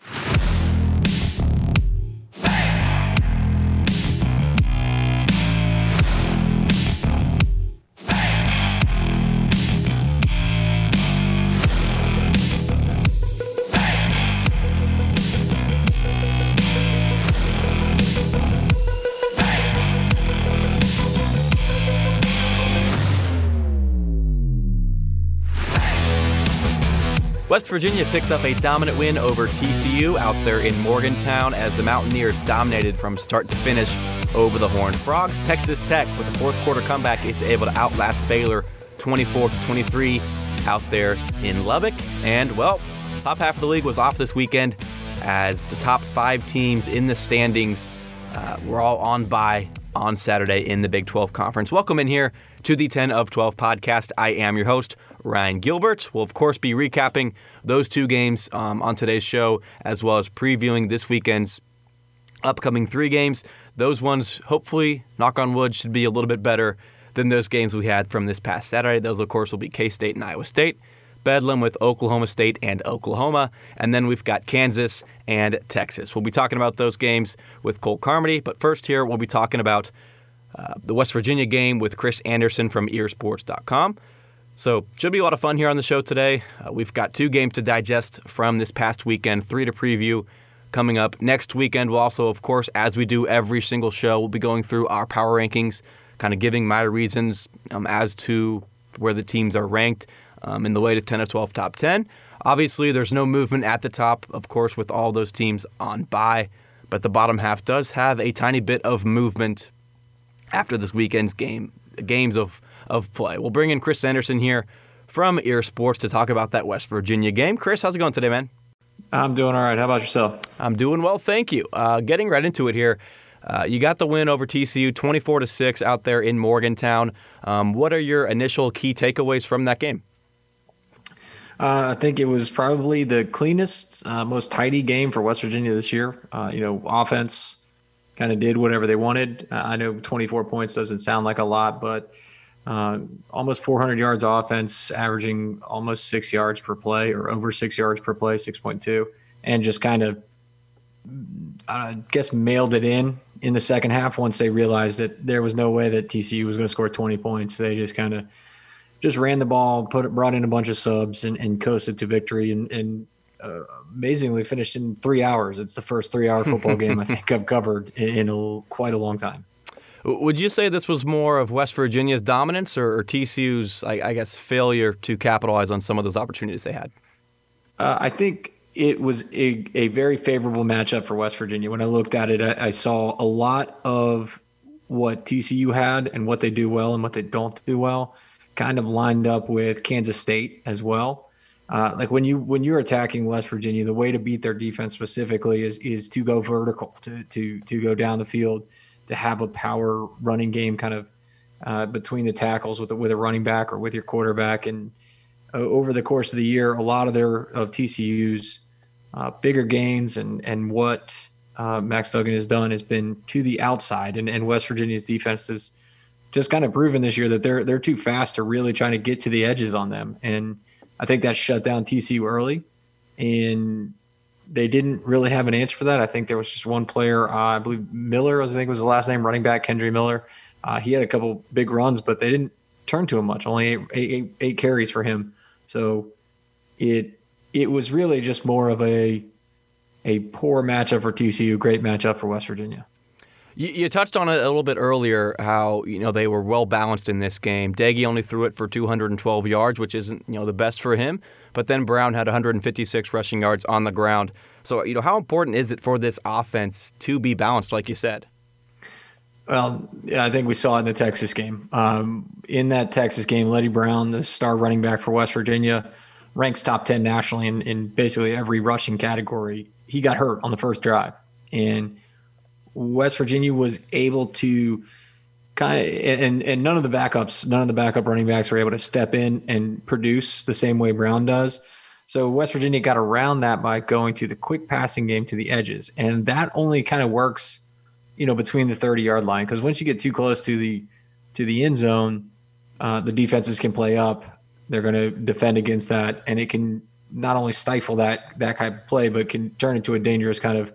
gmail.com. West Virginia picks up a dominant win over TCU out there in Morgantown as the Mountaineers dominated from start to finish over the Horned Frogs. Texas Tech, with a fourth quarter comeback, is able to outlast Baylor 24 to 23 out there in Lubbock. And, well, top half of the league was off this weekend as the top five teams in the standings uh, were all on bye on Saturday in the Big 12 Conference. Welcome in here to the 10 of 12 podcast. I am your host, Ryan Gilbert. We'll, of course, be recapping those two games um, on today's show, as well as previewing this weekend's upcoming three games. Those ones, hopefully, knock on wood, should be a little bit better than those games we had from this past Saturday. Those, of course, will be K State and Iowa State. Bedlam with Oklahoma State and Oklahoma. And then we've got Kansas and Texas. We'll be talking about those games with Cole Carmody. But first, here, we'll be talking about uh, the West Virginia game with Chris Anderson from earsports.com. So, should be a lot of fun here on the show today. Uh, we've got two games to digest from this past weekend, three to preview coming up. Next weekend, we'll also, of course, as we do every single show, we'll be going through our power rankings, kind of giving my reasons um, as to where the teams are ranked um, in the latest 10 of 12 top 10. Obviously, there's no movement at the top, of course, with all those teams on bye, but the bottom half does have a tiny bit of movement after this weekend's game, games of of play. We'll bring in Chris Anderson here from Ear Sports to talk about that West Virginia game. Chris, how's it going today, man? I'm doing all right. How about yourself? I'm doing well, thank you. Uh, getting right into it here. Uh, you got the win over TCU, 24 to six, out there in Morgantown. Um, what are your initial key takeaways from that game? Uh, I think it was probably the cleanest, uh, most tidy game for West Virginia this year. Uh, you know, offense kind of did whatever they wanted. Uh, I know 24 points doesn't sound like a lot, but uh, almost 400 yards offense, averaging almost six yards per play or over six yards per play, 6.2, and just kind of, I guess, mailed it in in the second half once they realized that there was no way that TCU was going to score 20 points. They just kind of just ran the ball, put it, brought in a bunch of subs, and, and coasted to victory, and, and uh, amazingly finished in three hours. It's the first three-hour football game I think I've covered in, in a, quite a long time. Would you say this was more of West Virginia's dominance or, or TCU's, I, I, guess, failure to capitalize on some of those opportunities they had? Uh, I think it was a, a, very favorable matchup for West Virginia. When I looked at it, I, I, saw a lot of what TCU had and what they do well and what they don't do well, kind of lined up with Kansas State as well. Uh, like when you when you're attacking West Virginia, the way to beat their defense specifically is is to go vertical, to to to go down the field to have a power running game kind of uh, between the tackles with a, with a running back or with your quarterback. And uh, over the course of the year, a lot of their of TCU's uh, bigger gains and and what uh, Max Duggan has done has been to the outside, and, and West Virginia's defense has just kind of proven this year that they're they're too fast to really trying to get to the edges on them. And I think that shut down TCU early, and they didn't really have an answer for that. I think there was just one player, uh, I believe Miller, I think was the last name, running back Kendre Miller. Uh, he had a couple big runs, but they didn't turn to him much. Only eight, eight, eight carries for him. So it it was really just more of a a poor matchup for TCU, great matchup for West Virginia. You, you, touched on it a little bit earlier how you know they were well balanced in this game. Doege only threw it for 212 yards, which isn't you know the best for him. But then Brown had 156 rushing yards on the ground. So you know how important is it for this offense to be balanced, like you said? Well, yeah, I think we saw it in the Texas game. Um, in that Texas game, Leddie Brown, the star running back for West Virginia, ranks top 10 nationally in, in basically every rushing category he got hurt on the first drive, and West Virginia was able to kind of and and none of the backups, none of the backup running backs were able to step in and produce the same way Brown does. So West Virginia got around that by going to the quick passing game to the edges, and that only kind of works, you know, between the 30 yard line because once you get too close to the to the end zone, uh, the defenses can play up. They're going to defend against that, and it can not only stifle that that type of play, but can turn into a dangerous kind of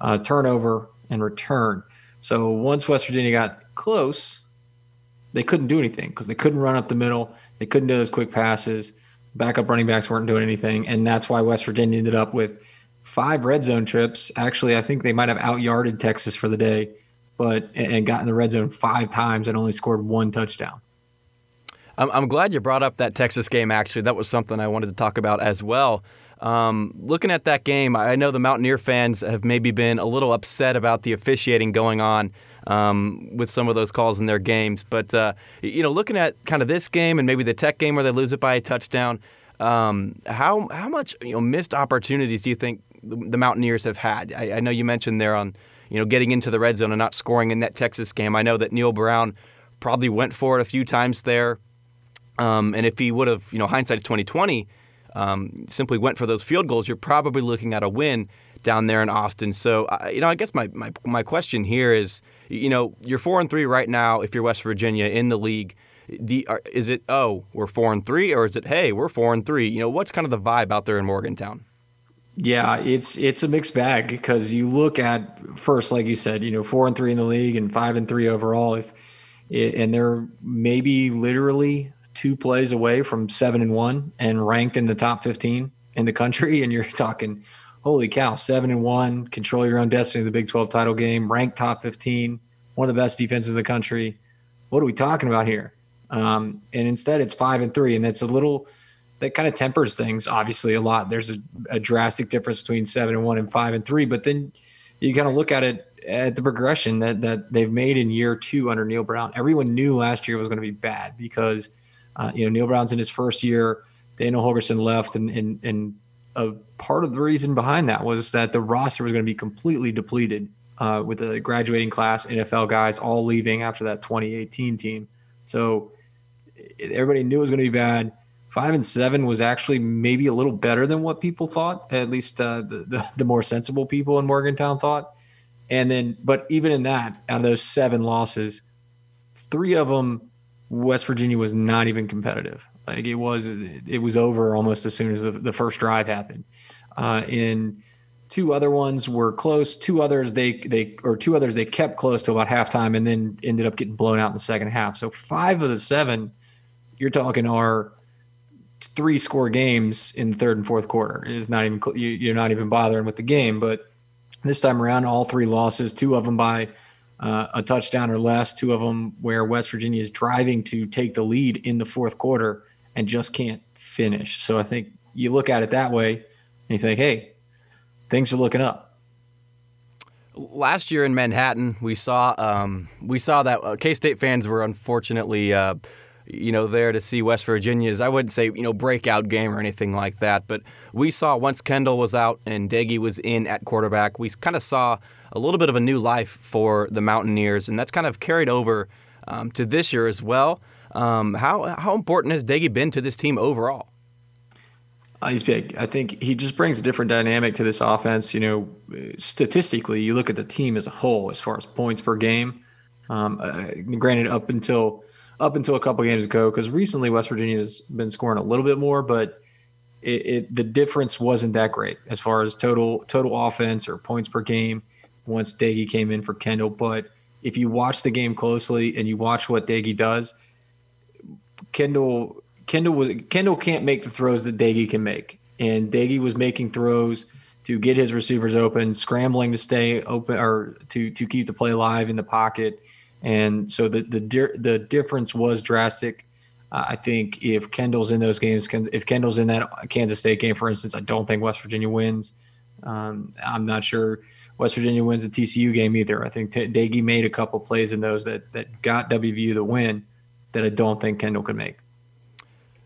uh, turnover and return. So once West Virginia got close, they couldn't do anything because they couldn't run up the middle. They couldn't do those quick passes. Backup running backs weren't doing anything, and that's why West Virginia ended up with five red zone trips. Actually, I think they might have outyarded Texas for the day, but and got in the red zone five times and only scored one touchdown. I'm, I'm glad you brought up that Texas game. Actually, that was something I wanted to talk about as well. Um, looking at that game, I know the Mountaineer fans have maybe been a little upset about the officiating going on um, with some of those calls in their games. But uh, you know, looking at kind of this game and maybe the Tech game where they lose it by a touchdown, um, how how much you know missed opportunities do you think the Mountaineers have had? I, I know you mentioned there on you know getting into the red zone and not scoring in that Texas game. I know that Neal Brown probably went for it a few times there. Um, and if he would have, you know, hindsight's 2020, um, simply went for those field goals, you're probably looking at a win down there in Austin. So, uh, you know, I guess my, my, my question here is, you know, you're four and three right now. If you're West Virginia in the league, is it oh we're four and three, or is it hey we're four and three? You know, what's kind of the vibe out there in Morgantown? Yeah, it's it's a mixed bag because you look at first, like you said, you know, four and three in the league and five and three overall. If and they're maybe literally two plays away from seven and one and ranked in the top 15 in the country. And you're talking, holy cow, seven and one, control your own destiny, the Big 12 title game, ranked top 15, one of the best defenses in the country. What are we talking about here? Um, and instead, it's five and three. And that's a little, that kind of tempers things, obviously, a lot. There's a, a drastic difference between seven and one and five and three. But then you kind of look at it at the progression that that they've made in year two under Neal Brown. Everyone knew last year was going to be bad because uh, you know, Neal Brown's in his first year. Dana Holgorsen left, and and and a part of the reason behind that was that the roster was going to be completely depleted uh, with the graduating class, NFL guys all leaving after that 2018 team. So everybody knew it was going to be bad. Five and seven was actually maybe a little better than what people thought, at least uh, the, the the more sensible people in Morgantown thought. And then, but even in that, out of those seven losses, three of them West Virginia was not even competitive. Like it was, it was over almost as soon as the, the first drive happened. Uh, in two other ones were close. Two others they they or two others they kept close to about halftime, and then ended up getting blown out in the second half. So five of the seven, you're talking are three score games in the third and fourth quarter. It's not even you're not even bothering with the game. But this time around, all three losses, two of them by uh, a touchdown or less, two of them where West Virginia is driving to take the lead in the fourth quarter and just can't finish. So I think you look at it that way and you think, hey, things are looking up. Last year in Manhattan, we saw um, we saw that uh, K State fans were unfortunately. Uh, you know, there to see West Virginia's, I wouldn't say, you know, breakout game or anything like that, but we saw once Kendall was out and Doege was in at quarterback, we kind of saw a little bit of a new life for the Mountaineers, and that's kind of carried over um, to this year as well. Um, how how important has Doege been to this team overall? Uh, he's big. I think he just brings a different dynamic to this offense. You know, statistically, you look at the team as a whole as far as points per game. Um, uh, granted, up until up until a couple games ago, because recently West Virginia has been scoring a little bit more, but it, it, the difference wasn't that great as far as total total offense or points per game once Doege came in for Kendall. But if you watch the game closely and you watch what Doege does, Kendall Kendall was Kendall can't make the throws that Doege can make, and Doege was making throws to get his receivers open, scrambling to stay open or to to keep the play alive in the pocket, and so the the the difference was drastic. Uh, I think if Kendall's in those games, if Kendall's in that Kansas State game, for instance, I don't think West Virginia wins. Um, I'm not sure West Virginia wins the TCU game either. I think T- Doege made a couple plays in those that that got WVU the win that I don't think Kendall could make.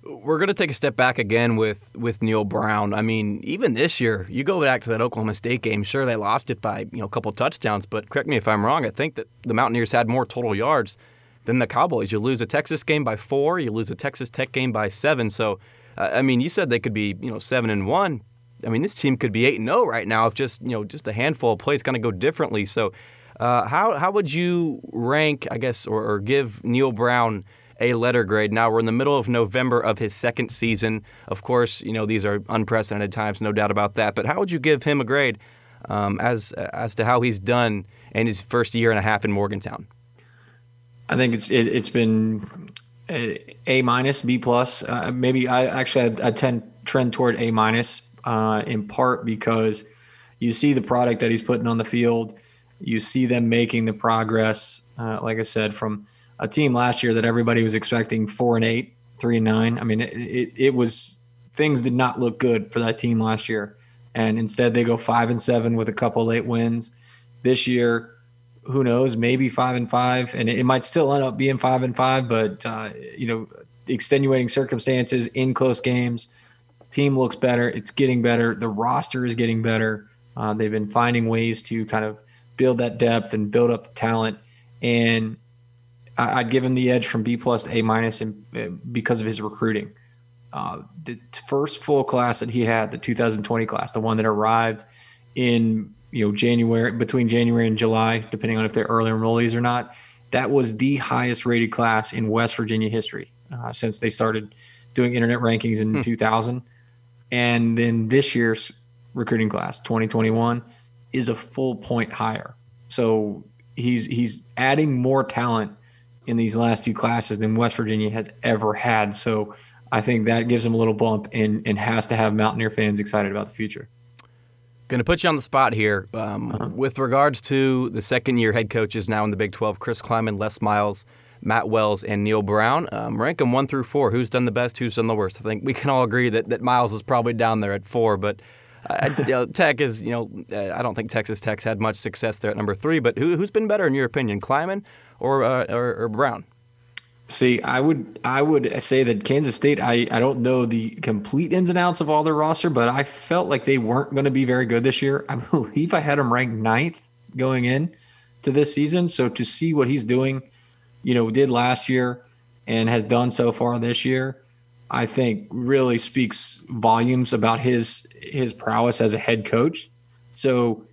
We're going to take a step back again with, with Neal Brown. I mean, even this year, you go back to that Oklahoma State game. Sure, they lost it by you know a couple touchdowns, but correct me if I'm wrong. I think that the Mountaineers had more total yards than the Cowboys. You lose a Texas game by four, you lose a Texas Tech game by seven. So, I mean, you said they could be you know seven and one. I mean, this team could be eight and zero oh right now if just you know just a handful of plays kind of go differently. So, uh, how how would you rank, I guess, or, or give Neal Brown? a letter grade. Now we're in the middle of November of his second season. Of course, you know these are unprecedented times, no doubt about that. But how would you give him a grade um, as as to how he's done in his first year and a half in Morgantown? I think it's it, has been a minus, B plus. Uh, maybe I actually I, I tend trend toward A minus uh, in part because you see the product that he's putting on the field. You see them making the progress. Uh, like I said, from a team last year that everybody was expecting four and eight, three and nine. I mean, it, it, it was things did not look good for that team last year, and instead they go five and seven with a couple late wins. This year, who knows? Maybe five and five, and it, might still end up being five and five. But uh, you know, extenuating circumstances in close games, team looks better. It's getting better. The roster is getting better. Uh, they've been finding ways to kind of build that depth and build up the talent. And I'd give him the edge from B plus to A minus uh, because of his recruiting. Uh, the first full class that he had, the 2020 class, the one that arrived in you know January between January and July, depending on if they're early enrollees or not, that was the highest rated class in West Virginia history uh, since they started doing internet rankings in hmm. 2000. And then this year's recruiting class, 2021, is a full point higher. So he's he's adding more talent in these last two classes than West Virginia has ever had. So I think that gives them a little bump and, and has to have Mountaineer fans excited about the future. Going to put you on the spot here. Um, uh-huh. With regards to the second year head coaches now in the Big 12, Chris Klieman, Les Miles, Matt Wells, and Neal Brown, um, rank them one through four. Who's done the best? Who's done the worst? I think we can all agree that, that Miles is probably down there at four, but I, you know, Tech is, you know, uh, I don't think Texas Tech's had much success there at number three, but who, has been better in your opinion, Klieman or, uh, or, or Brown? See, I would I would say that Kansas State. I I don't know the complete ins and outs of all their roster, but I felt like they weren't going to be very good this year. I believe I had them ranked ninth going in to this season. So to see what he's doing, you know, did last year and has done so far this year, I think really speaks volumes about his his prowess as a head coach. So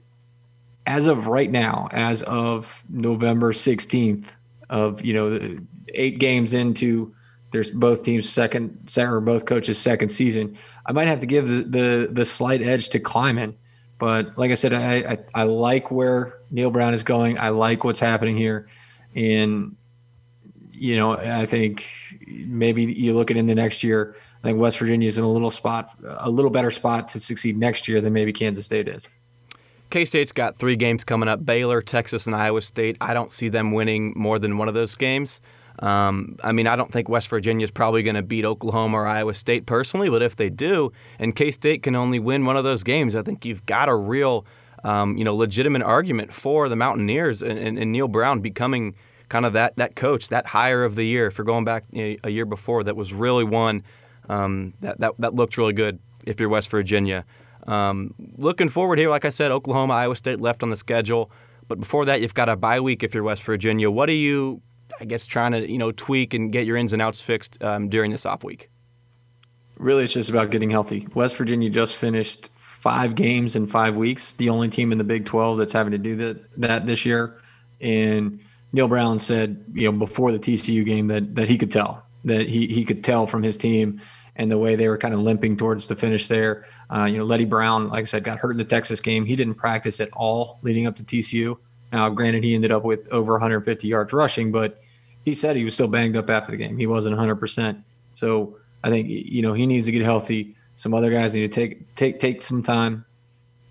as of right now, as of November 16th of, you know, eight games into there's both teams second or both coaches second season, I might have to give the the, the slight edge to Klieman. But like I said, I, I, I like where Neal Brown is going. I like what's happening here. And you know, I think maybe you look at in the next year. I think West Virginia is in a little spot, a little better spot to succeed next year than maybe Kansas State is. K State's got three games coming up Baylor, Texas, and Iowa State. I don't see them winning more than one of those games. Um, I mean, I don't think West Virginia is probably going to beat Oklahoma or Iowa State personally, but if they do, and K State can only win one of those games, I think you've got a real, um, you know, legitimate argument for the Mountaineers and, and, and, Neal Brown becoming kind of that that coach, that hire of the year. You're going back you know, a year before, that was really one um, that, that that looked really good. If you're West Virginia. Um, looking forward here, like I said, Oklahoma, Iowa State left on the schedule. But before that, you've got a bye week if you're West Virginia. What are you, I guess, trying to you know tweak and get your ins and outs fixed um, during this off week? Really, it's just about getting healthy. West Virginia just finished five games in five weeks. The only team in the Big 12 that's having to do that that this year. And Neal Brown said, you know, before the TCU game that that he could tell that he he could tell from his team and the way they were kind of limping towards the finish there. Uh, you know, Leddie Brown, like I said, got hurt in the Texas game. He didn't practice at all leading up to TCU. Now, granted, he ended up with over 150 yards rushing, but he said he was still banged up after the game. He wasn't 100%. So I think you know he needs to get healthy. Some other guys need to take take take some time,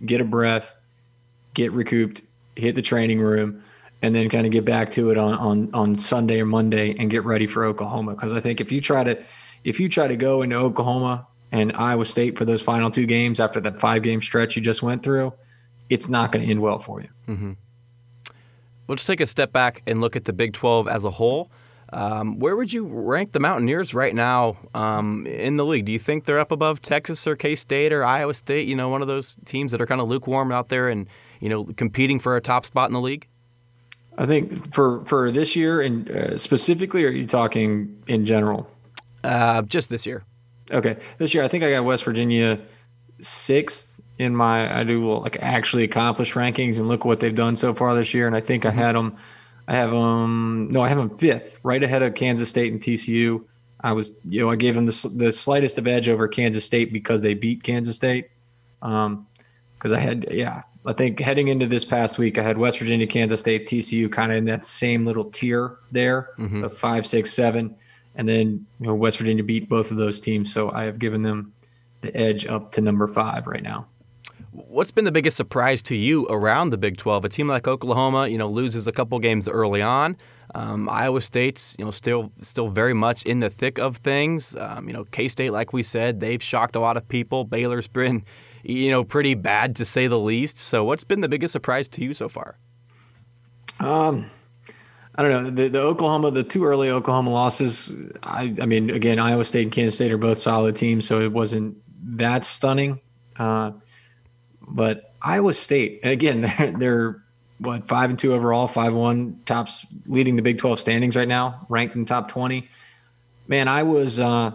get a breath, get recouped, hit the training room, and then kind of get back to it on on on Sunday or Monday and get ready for Oklahoma. Because I think if you try to if you try to go into Oklahoma and Iowa State for those final two games after that five game stretch you just went through, it's not going to end well for you. Mm-hmm. Let's take a step back and look at the Big 12 as a whole. Um, where would you rank the Mountaineers right now um, in the league? Do you think they're up above Texas or K State or Iowa State? You know, one of those teams that are kind of lukewarm out there and you know competing for a top spot in the league. I think for for this year and uh, specifically, are you talking in general? Uh, just this year. Okay, this year I think I got West Virginia sixth in my I do like actually accomplished rankings and look what they've done so far this year, and I think I had them I have um no, I have them fifth, right ahead of Kansas State and TCU. I was you know I gave them the, the slightest of edge over Kansas State because they beat Kansas State. Um, because I had yeah I think heading into this past week I had West Virginia, Kansas State, TCU kind of in that same little tier there mm-hmm. of five, six, seven, and then you know West Virginia beat both of those teams, so I have given them the edge up to number five right now. What's been the biggest surprise to you around the Big 12? A team like Oklahoma, you know, loses a couple games early on. Um, Iowa State's, you know, still still very much in the thick of things. Um, you know, K State, like we said, they've shocked a lot of people. Baylor's been, you know, pretty bad to say the least. So, what's been the biggest surprise to you so far? Um, I don't know the, the Oklahoma, the two early Oklahoma losses. I, I mean, again, Iowa State and Kansas State are both solid teams, so it wasn't that stunning. Uh, but Iowa State, again, they're, they're what five and two overall, five one tops leading the Big Twelve standings right now, ranked in top twenty. Man, I was uh,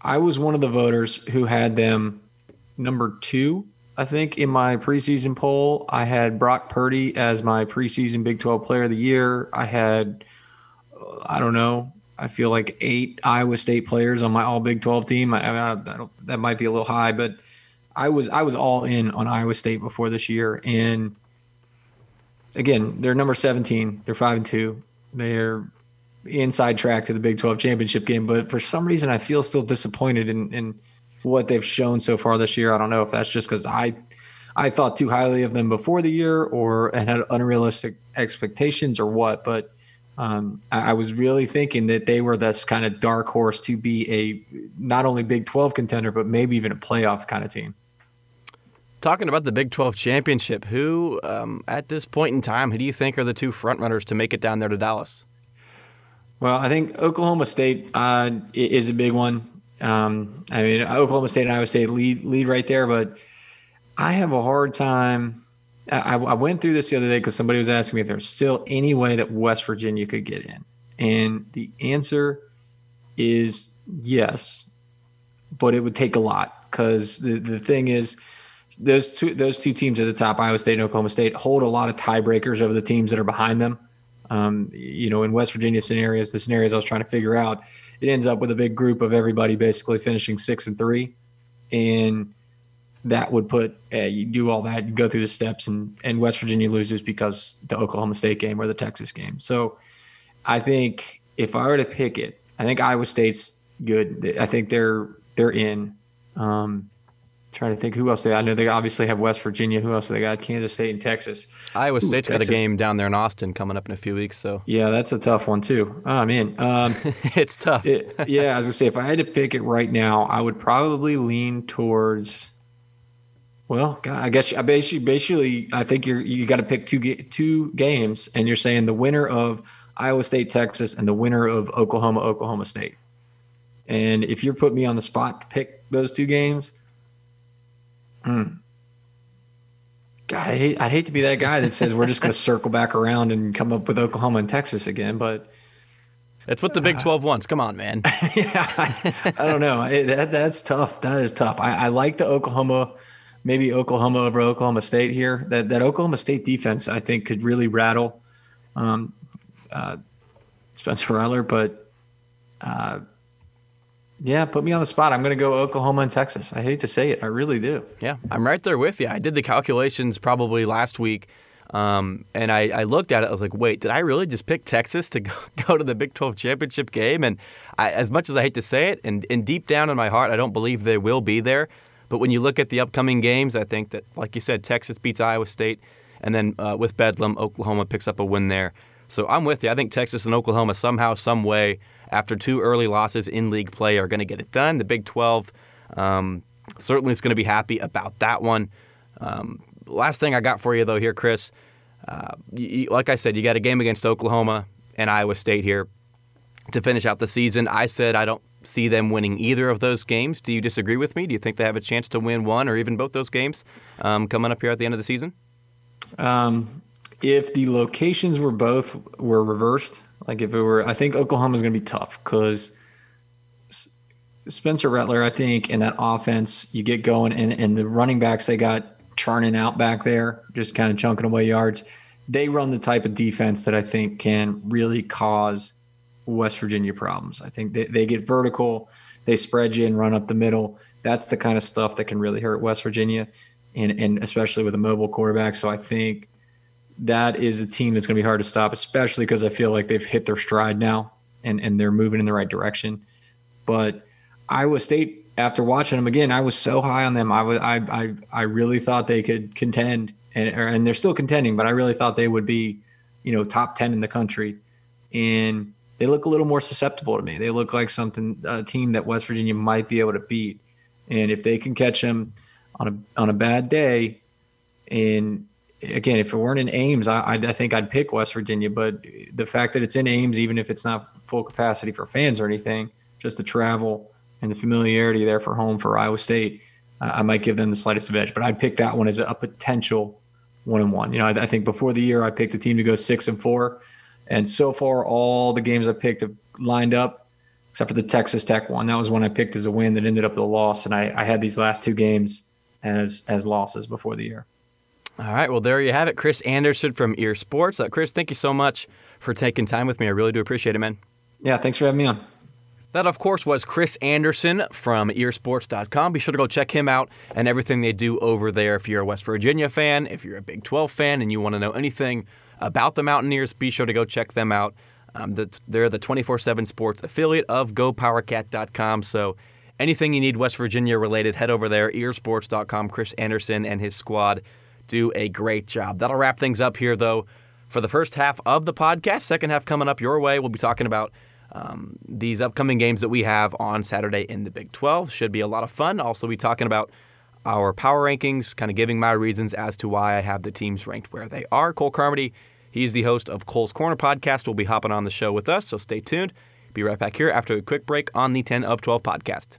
I was one of the voters who had them number two. I think in my preseason poll, I had Brock Purdy as my preseason Big 12 Player of the Year. I had, uh, I don't know, I feel like eight Iowa State players on my All Big 12 team. I, I, I that might be a little high, but I was I was all in on Iowa State before this year, and again, they're number seventeen. They're five and two. They're inside track to the Big Twelve championship game, but for some reason, I feel still disappointed in, in what they've shown so far this year. I don't know if that's just because I I thought too highly of them before the year, or and had unrealistic expectations, or what, but. Um, I, I, was really thinking that they were this kind of dark horse to be a not only Big 12 contender, but maybe even a playoff kind of team talking about the Big 12 championship, who um, at this point in time, who do you think are the two frontrunners to make it down there to Dallas? Well, I think Oklahoma State uh, is a big one. Um, I mean, Oklahoma State and Iowa State lead lead right there, but I have a hard time. I, I went through this the other day because somebody was asking me if there's still any way that West Virginia could get in, and the answer is yes, but it would take a lot because the the thing is those two those two teams at the top, Iowa State and Oklahoma State, hold a lot of tiebreakers over the teams that are behind them. Um, you know, in West Virginia scenarios, the scenarios I was trying to figure out, it ends up with a big group of everybody basically finishing six and three, and that would put uh, you do all that, you go through the steps, and and West Virginia loses because the Oklahoma State game or the Texas game. So, I think if I were to pick it, I think Iowa State's good. I think they're they're in. Um, trying to think who else they. I know they obviously have West Virginia. Who else they got? Kansas State and Texas. Iowa State's Ooh, got a game down there in Austin coming up in a few weeks. So yeah, that's a tough one too. Oh, I'm in. Um, it's tough. it, yeah, I was gonna say if I had to pick it right now, I would probably lean towards. Well, God, I guess I basically, basically, I think you're you got to pick two two games, and you're saying the winner of Iowa State, Texas, and the winner of Oklahoma, Oklahoma State. And if you're putting me on the spot to pick those two games, Mm. God, I hate, I'd hate to be that guy that says we're just going to circle back around and come up with Oklahoma and Texas again, but that's what the Big Twelve wants. Come on, man. yeah, I, I, don't know. It, that, that's tough. That is tough. I, I, like the Oklahoma, maybe Oklahoma over Oklahoma State here. That that Oklahoma State defense, I think, could really rattle um, uh, Spencer Rattler, but. Uh, yeah, put me on the spot. I'm going to go Oklahoma and Texas. I hate to say it, I really do. Yeah, I'm right there with you. I did the calculations probably last week, um, and I, I, looked at it. I was like, wait, did I really just pick Texas to go, go to the Big 12 championship game? And I, as much as I hate to say it, and, and deep down in my heart, I don't believe they will be there. But when you look at the upcoming games, I think that, like you said, Texas beats Iowa State, and then uh, with Bedlam, Oklahoma picks up a win there. So I'm with you. I think Texas and Oklahoma somehow, some way after two early losses in league play are going to get it done. The Big 12 um, certainly is going to be happy about that one. Um, last thing I got for you, though, here, Chris. Uh, you, like I said, you got a game against Oklahoma and Iowa State here. to finish out the season. I said I don't see them winning either of those games. Do you disagree with me? Do you think they have a chance to win one or even both those games um, coming up here at the end of the season? Um, if the locations were both were reversed, like if it were, I think Oklahoma is going to be tough because Spencer Rattler, I think, in that offense, you get going, and, and the running backs they got churning out back there, just kind of chunking away yards. They run the type of defense that I think can really cause West Virginia problems. I think they, they get vertical, they spread you and run up the middle. That's the kind of stuff that can really hurt West Virginia, and, and especially with a mobile quarterback. So I think that is a team that's going to be hard to stop, especially because I feel like they've hit their stride now and, and they're moving in the right direction. But Iowa State, after watching them again, I was so high on them. I was I I, I really thought they could contend, and and they're still contending, but I really thought they would be, you know, top ten in the country, and they look a little more susceptible to me. They look like something a team that West Virginia might be able to beat, and if they can catch them on a on a bad day, and again, if it weren't in Ames, I, I think I'd pick West Virginia. But the fact that it's in Ames, even if it's not full capacity for fans or anything, just the travel and the familiarity there for home for Iowa State, uh, I might give them the slightest of edge. But I'd pick that one as a potential one and one. You know, I, I, think before the year I picked a team to go six and four, and so far all the games I picked have lined up, except for the Texas Tech one. That was one I picked as a win that ended up with a loss, and I, I had these last two games as as losses before the year. All right, well, there you have it. Chris Anderson from Ear Sports. Uh, Chris, thank you so much for taking time with me. I really do appreciate it, man. Yeah, thanks for having me on. That, of course, was Chris Anderson from earsports.com. Be sure to go check him out and everything they do over there. If you're a West Virginia fan, if you're a Big 12 fan, and you want to know anything about the Mountaineers, be sure to go check them out. Um, they're the 24 7 sports affiliate of GoPowerCat.com. So anything you need West Virginia related, head over there, earsports.com. Chris Anderson and his squad do a great job. That'll wrap things up here, though, for the first half of the podcast. Second half coming up your way. We'll be talking about um, these upcoming games that we have on Saturday in the Big 12. Should be a lot of fun. Also, be talking about our power rankings, kind of giving my reasons as to why I have the teams ranked where they are. Cole Carmody, he's the host of Cole's Corner podcast, will be hopping on the show with us, so stay tuned. Be right back here after a quick break on the 10 of 12 podcast.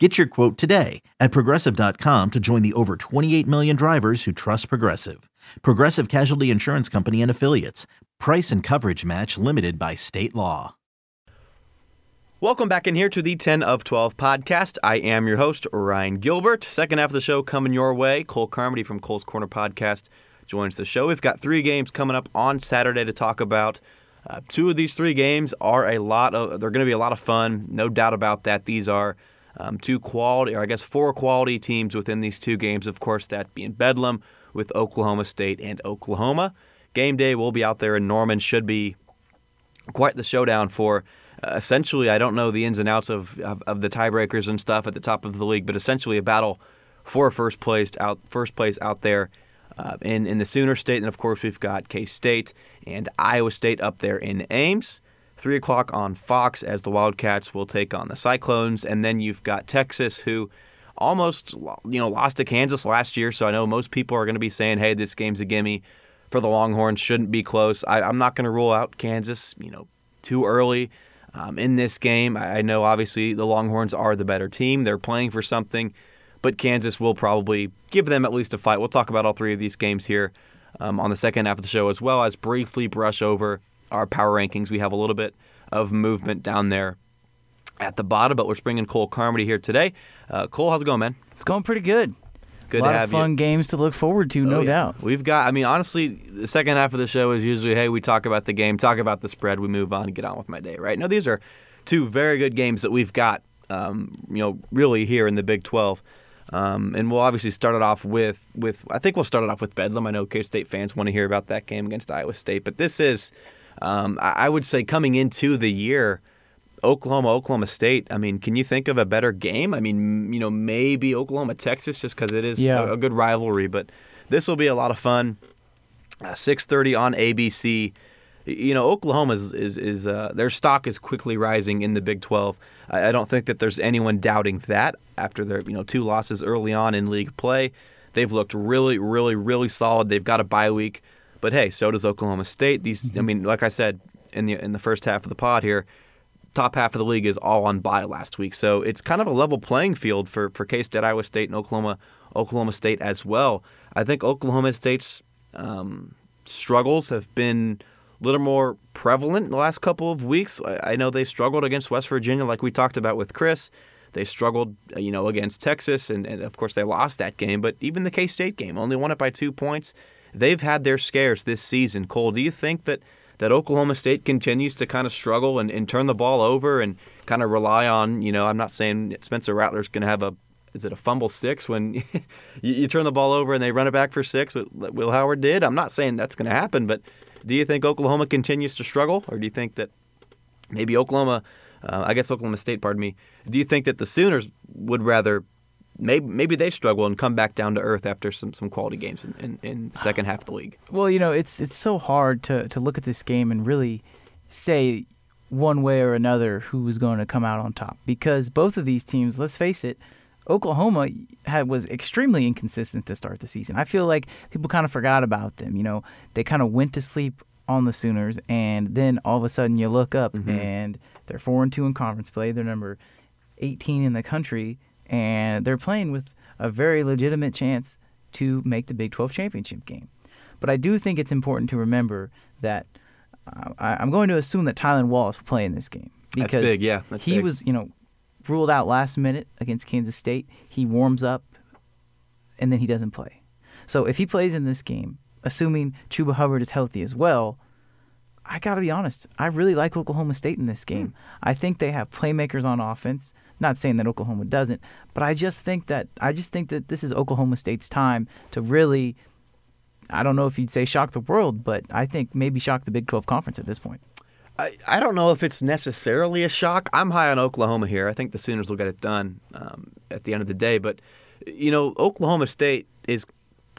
Get your quote today at progressive.com to join the over 28 million drivers who trust Progressive. Progressive Casualty Insurance Company and Affiliates. Price and coverage match limited by state law. Welcome back in here to the 10 of 12 podcast. I am your host, Ryan Gilbert. Second half of the show coming your way. Cole Carmody from Cole's Corner Podcast joins the show. We've got three games coming up on Saturday to talk about. Uh, two of these three games are a lot of, they're going to be a lot of fun. No doubt about that. These are um, two quality, or I guess four quality teams within these two games. Of course, that being Bedlam with Oklahoma State and Oklahoma. Game day will be out there in Norman. Should be quite the showdown for. Uh, essentially, I don't know the ins and outs of, of, of the tiebreakers and stuff at the top of the league, but essentially a battle for first place out first place out there uh, in in the Sooner State, and of course we've got K State and Iowa State up there in Ames. 3 o'clock on Fox as the Wildcats will take on the Cyclones. And then you've got Texas, who almost you know lost to Kansas last year. So I know most people are going to be saying, hey, this game's a gimme for the Longhorns. Shouldn't be close. I, am not going to rule out Kansas, you know, too early. Um, in this game, I know obviously the Longhorns are the better team. They're playing for something, but Kansas will probably give them at least a fight. We'll talk about all three of these games here um, on the second half of the show, as well as briefly brush over our power rankings. We have a little bit of movement down there at the bottom, but we're bringing Cole Carmody here today. Uh, Cole, how's it going, man? It's going pretty good. Good a lot to have of fun you. games to look forward to, no Oh, yeah. doubt. We've got. I mean, honestly, the second half of the show is usually, hey, we talk about the game, talk about the spread, we move on get on with my day. Right? No, these are two very good games that we've got. Um, you know, really here in the Big 12. Um, and we'll obviously start it off with with I think we'll start it off with Bedlam. I know K State fans want to hear about that game against Iowa State, but this is, um, I I would say, coming into the year, Oklahoma, Oklahoma State. I mean, can you think of a better game? I mean, you know, maybe Oklahoma, Texas, just because it is Yeah. a, a good rivalry. But this will be a lot of fun. Uh, Six thirty on ABC. You know, Oklahoma is is, is uh, their stock is quickly rising in the Big Twelve. I, I don't think that there's anyone doubting that after their you know two losses early on in league play. They've looked really, really, really solid. They've got a bye week, but hey, so does Oklahoma State. These, I mean, like I said in the in the first half of the pod here, top half of the league is all on bye last week. So it's kind of a level playing field for, for K State, Iowa State, and Oklahoma, Oklahoma State as well. I think Oklahoma State's um, struggles have been a little more prevalent in the last couple of weeks. I, I know they struggled against West Virginia, like we talked about with Chris. They struggled, uh, you know, against Texas, and, and of course they lost that game. But even the K State game, only won it by two points. They've had their scares this season. Cole, do you think that that Oklahoma State continues to kind of struggle and, and turn the ball over and kind of rely on, you know, I'm not saying Spencer Rattler's going to have a, is it a fumble six when you, you turn the ball over and they run it back for six, but Will Howard did? I'm not saying that's going to happen, but do you think Oklahoma continues to struggle or do you think that maybe Oklahoma, uh, I guess Oklahoma State, pardon me, do you think that the Sooners would rather maybe maybe they struggle and come back down to earth after some, some quality games in, in, in the second half of the league? Well, you know, it's it's so hard to, to look at this game and really say one way or another who's going to come out on top because both of these teams, let's face it, Oklahoma had, was extremely inconsistent to start the season. I feel like people kind of forgot about them. You know, they kind of went to sleep on the Sooners, and then all of a sudden you look up mm-hmm. and they're four and two in conference play. They're number 18 in the country, and they're playing with a very legitimate chance to make the Big 12 championship game. But I do think it's important to remember that uh, I, I'm going to assume that Tylan Wallace will play in this game That's because big, yeah, that's he big. was, you know, ruled out last minute against Kansas State. He warms up, and then he doesn't play. So if he plays in this game, assuming Chuba Hubbard is healthy as well, I got to be honest. I really like Oklahoma State in this game. I think they have playmakers on offense. Not saying that Oklahoma doesn't, but I just think that I just think that this is Oklahoma State's time to really. I don't know if you'd say shock the world, but I think maybe shock the Big 12 conference at this point. I, I don't know if it's necessarily a shock. I'm high on Oklahoma here. I think the Sooners will get it done um, at the end of the day. But, you know, Oklahoma State is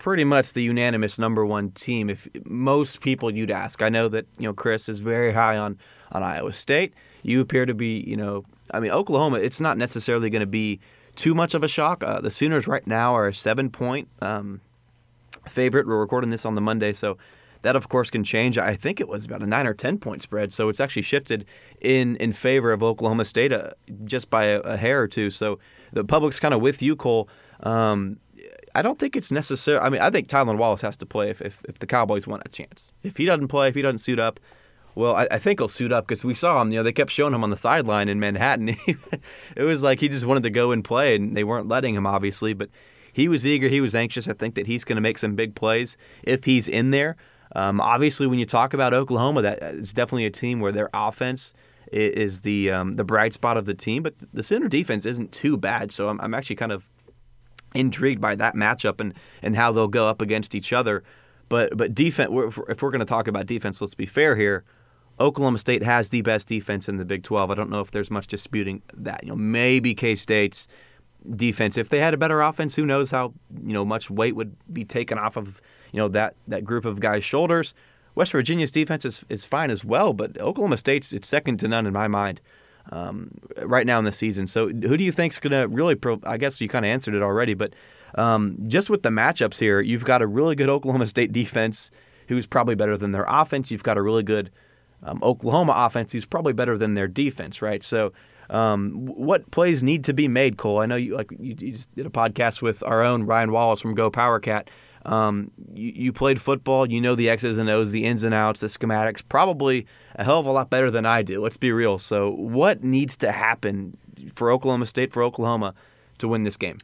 pretty much the unanimous number one team. If most people you'd ask, I know that you know Chris is very high on on Iowa State. You appear to be, you know, I mean Oklahoma. It's not necessarily going to be too much of a shock. Uh, the Sooners right now are a seven point um, favorite. We're recording this on the Monday, so that of course can change. I think it was about a nine or ten point spread, so it's actually shifted in in favor of Oklahoma State uh, just by a, a hair or two. So the public's kind of with you, Cole. Um, I don't think it's necessary. I mean, I think Tylan Wallace has to play if, if, if the Cowboys want a chance. If he doesn't play, if he doesn't suit up, well, I, I think he'll suit up because we saw him. You know, they kept showing him on the sideline in Manhattan. it was like he just wanted to go and play, and they weren't letting him, obviously. But he was eager. He was anxious. I think that he's going to make some big plays if he's in there. Um, obviously, when you talk about Oklahoma, that it's definitely a team where their offense is the um, the bright spot of the team, but the center defense isn't too bad. So I'm, I'm actually kind of intrigued by that matchup and, and how they'll go up against each other. But but defense, if we're, going to talk about defense, let's be fair here. Oklahoma State has the best defense in the Big 12. I don't know if there's much disputing that. You know, maybe K State's defense. If they had a better offense, who knows how you know much weight would be taken off of you know that that group of guys' shoulders. West Virginia's defense is, is fine as well, but Oklahoma State's it's second to none in my mind um, right now in the season. So who do you think's going to really? Pro- I guess you kind of answered it already, but um, just with the matchups here, you've got a really good Oklahoma State defense who's probably better than their offense. You've got a really good um, Oklahoma offense who's probably better than their defense, right? So. Um, what plays need to be made, Cole? I know you like you, you just did a podcast with our own Ryan Wallace from Go Power Cat. Um, you, you played football, you know the X's and O's, the ins and outs, the schematics, probably a hell of a lot better than I do. Let's be real. So, what needs to happen for Oklahoma State, for Oklahoma, to win this game?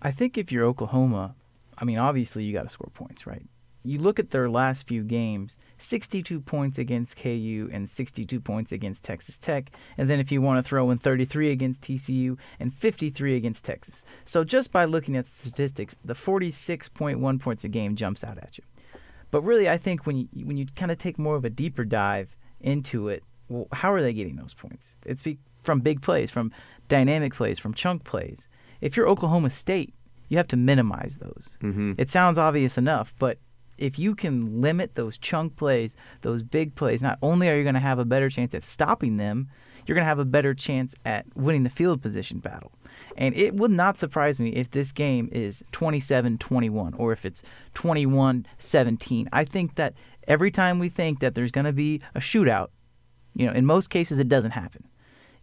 I think if you're Oklahoma, I mean, obviously you got to score points, right? You look at their last few games 62 points against KU and 62 points against Texas Tech. And then if you want to throw in 33 against TCU and 53 against Texas. So just by looking at the statistics, the 46.1 points a game jumps out at you. But really, I think when you, when you kind of take more of a deeper dive into it, well, how are they getting those points? It's be, from big plays, from dynamic plays, from chunk plays. If you're Oklahoma State, you have to minimize those. Mm-hmm. It sounds obvious enough, but if you can limit those chunk plays, those big plays, not only are you going to have a better chance at stopping them, you're going to have a better chance at winning the field position battle. And it would not surprise me if this game is 27 21 or if it's 21 17. I think that every time we think that there's going to be a shootout, you know, in most cases it doesn't happen.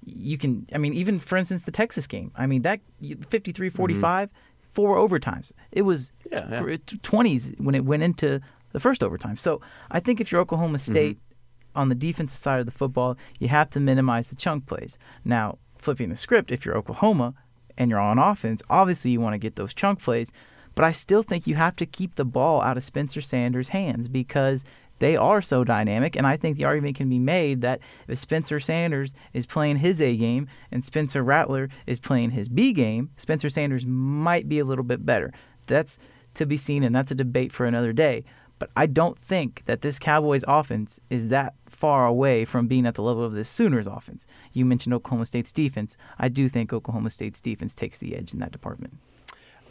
You can, I mean, even for instance, the Texas game, I mean, that 53 45, mm-hmm four overtimes. It was yeah, yeah. 20s when it went into the first overtime. So I think if you're Oklahoma mm-hmm. State mm-hmm. on the defensive side of the football, you have to minimize the chunk plays. Now, flipping the script, if you're Oklahoma and you're on offense, obviously you want to get those chunk plays. But I still think you have to keep the ball out of Spencer Sanders' hands because they are so dynamic. And I think the argument can be made that if Spencer Sanders is playing his A game and Spencer Rattler is playing his B game, Spencer Sanders might be a little bit better. That's to be seen, and that's a debate for another day. But I don't think that this Cowboys offense is that far away from being at the level of the Sooners offense. You mentioned Oklahoma State's defense. I do think Oklahoma State's defense takes the edge in that department.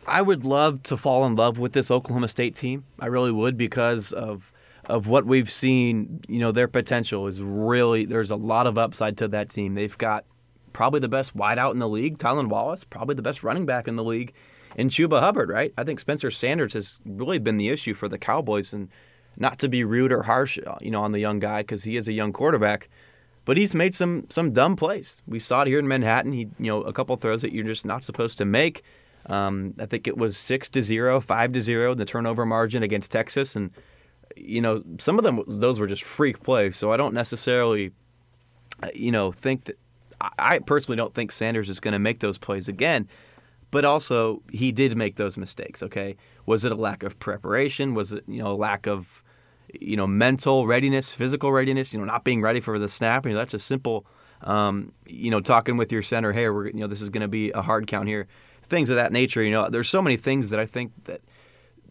I would love to fall in love with this Oklahoma State team. I really would because of of what we've seen, you know, their potential is really there's a lot of upside to that team. They've got probably the best wideout in the league, Tylan Wallace, probably the best running back in the league, and Chuba Hubbard, right? I think Spencer Sanders has really been the issue for the Cowboys, and not to be rude or harsh, you know, on the young guy because he is a young quarterback, but he's made some some dumb plays. We saw it here in Manhattan. He, you know, a couple throws that you're just not supposed to make. Um, I think it was six to zero, five to zero, in the turnover margin against Texas, and you know, some of them those were just freak plays. So I don't necessarily, you know, think that I personally don't think Sanders is going to make those plays again. But also, he did make those mistakes. Okay, was it a lack of preparation? Was it you know a lack of you know mental readiness, physical readiness? You know, not being ready for the snap. You know, that's a simple. Um, you know, talking with your center, hey, we're you know this is going to be a hard count here. Things of that nature. You know, there's so many things that I think that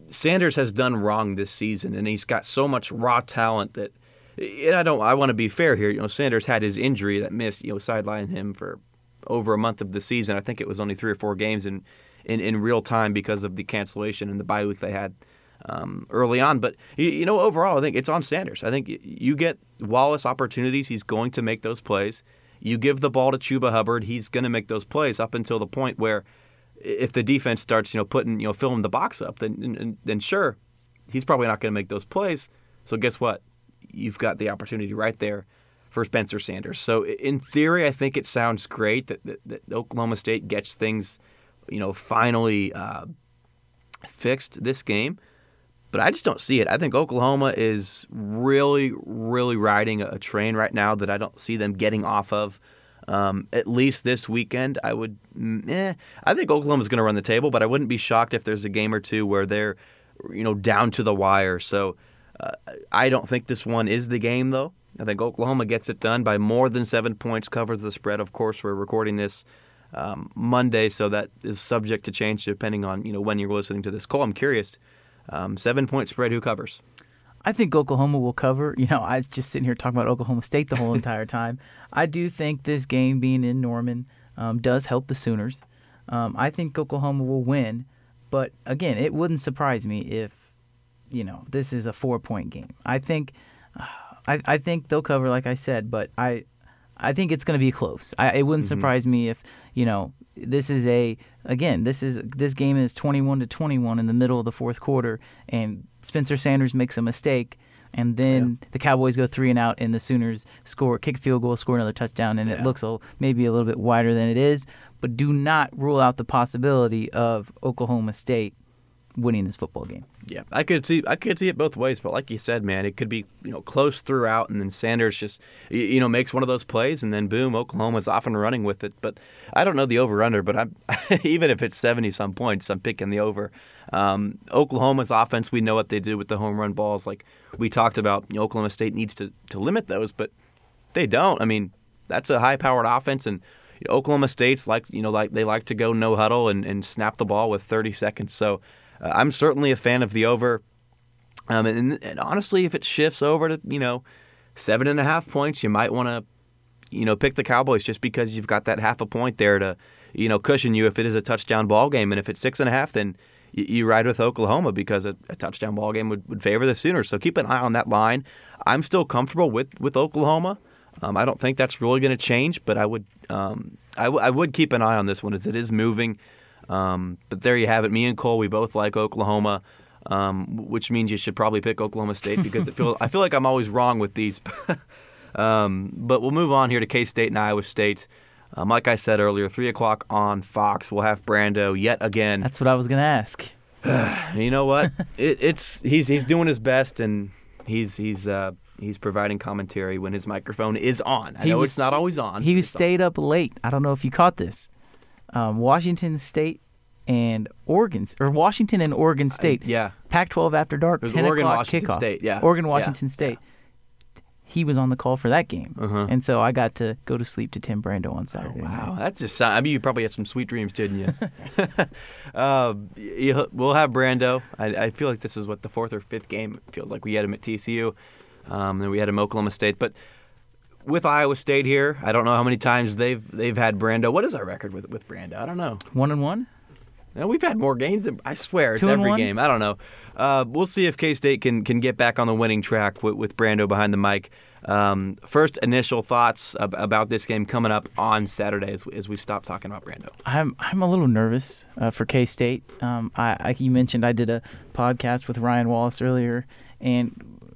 Sanders has done wrong this season, and he's got so much raw talent that. And I don't. I want to be fair here. You know, Sanders had his injury that missed. You know, sidelined him for over a month of the season. I think it was only three or four games in in, in real time because of the cancellation and the bye week they had um, early on. But you know, overall, I think it's on Sanders. I think you get Wallace opportunities. He's going to make those plays. You give the ball to Chuba Hubbard. He's going to make those plays up until the point where if the defense starts, you know, putting, you know, filling the box up, then then sure, he's probably not going to make those plays. So guess what? You've got the opportunity right there for Spencer Sanders. So in theory, I think it sounds great that, that, that Oklahoma State gets things, you know, finally uh, fixed this game. But I just don't see it. I think Oklahoma is really, really riding a train right now that I don't see them getting off of. Um, at least this weekend, I would. Mm, eh, I think Oklahoma's going to run the table, but I wouldn't be shocked if there's a game or two where they're, you know, down to the wire. So uh, I don't think this one is the game, though. I think Oklahoma gets it done by more than seven points, covers the spread. Of course, we're recording this um, Monday, so that is subject to change depending on you know when you're listening to this. call. I'm curious. Um, seven point spread, who covers? I think Oklahoma will cover. You know, I was just sitting here talking about Oklahoma State the whole entire time. I do think this game being in Norman um, does help the Sooners. Um, I think Oklahoma will win, but again, it wouldn't surprise me if, you know, this is a four point game. I think, uh, I, I think they'll cover, like I said, but I, I think it's going to be close. I, it wouldn't mm-hmm. surprise me if you know this is a again this is this game is 21 to 21 in the middle of the fourth quarter and Spencer Sanders makes a mistake and then yeah. the Cowboys go three and out and the Sooners score kick field goal score another touchdown and yeah. it looks a, maybe a little bit wider than it is but do not rule out the possibility of Oklahoma State winning this football game. Yeah, I could see I could see it both ways, but like you said, man, it could be you know close throughout, and then Sanders just you know makes one of those plays, and then boom, Oklahoma's off and running with it. But I don't know the over under, but I'm even if it's seventy some points, I'm picking the over. Um, Oklahoma's offense, we know what they do with the home run balls. Like we talked about, you know, Oklahoma State needs to to limit those, but they don't. I mean, that's a high powered offense, and Oklahoma State's like you know like they like to go no huddle and, and snap the ball with 30 seconds. So uh, I'm certainly a fan of the over. Um, and, and, honestly, if it shifts over to you know seven and a half points, you might want to you know pick the Cowboys just because you've got that half a point there to you know cushion you if it is a touchdown ball game. And if it's six and a half, then you, you ride with Oklahoma because a, a, touchdown ball game would, would favor the Sooners. So keep an eye on that line. I'm still comfortable with with Oklahoma. Um, I don't think that's really going to change, but I would um, I, w- I would keep an eye on this one as it is moving. Um, but there you have it. Me and Cole, we both like Oklahoma, um, which means you should probably pick Oklahoma State because it feel I feel like I'm always wrong with these. Um, but we'll move on here to K State and Iowa State. Um, like I said earlier, three o'clock on Fox. We'll have Brando yet again. That's what I was gonna ask. you know what? it, it's he's he's doing his best and he's he's uh, he's providing commentary when his microphone is on. I He know was- it's not always on. He It's on. stayed up late. I don't know if you caught this. Um, Washington State and Oregon, or Washington and Oregon State. yeah. Pac-12 after dark, It was 10 Oregon, o'clock Washington kickoff. State, yeah. Oregon, Yeah. Washington State. He was on the call for that game, Uh-huh. and so I got to go to sleep to Tim Brando on Saturday. night. Wow, that's just. I mean, you probably had some sweet dreams, didn't you? uh, we'll have Brando. I, I feel like this is what the fourth or fifth game feels like. We had him at TCU, um, then we had him at Oklahoma State, but with Iowa State here, I don't know how many times they've they've had Brando. What is our record with with Brando? I don't know. One and one. No, we've had more games than I swear it's Two every one? game. I don't know. Uh, we'll see if K State can can get back on the winning track with, with Brando behind the mic. Um, first initial thoughts ab- about this game coming up on Saturday as, as we stop talking about Brando. I'm I'm a little nervous uh, for K State. Um, I, I you mentioned I did a podcast with Ryan Wallace earlier, and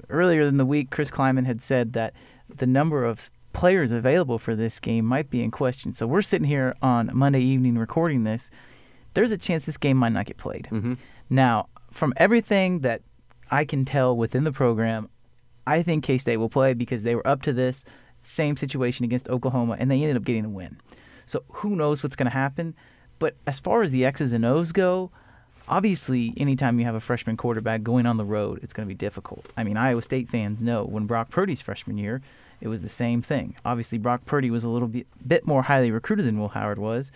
earlier in the week, Chris Klieman had said that the number of players available for this game might be in question. So we're sitting here on Monday evening recording this. There's a chance this game might not get played. Mm-hmm. Now, from everything that I can tell within the program, I think K State will play because they were up to this same situation against Oklahoma and they ended up getting a win. So who knows what's going to happen? But as far as the X's and O's go, obviously, anytime you have a freshman quarterback going on the road, it's going to be difficult. I mean, Iowa State fans know when Brock Purdy's freshman year, it was the same thing. Obviously, Brock Purdy was a little bit, bit more highly recruited than Will Howard was,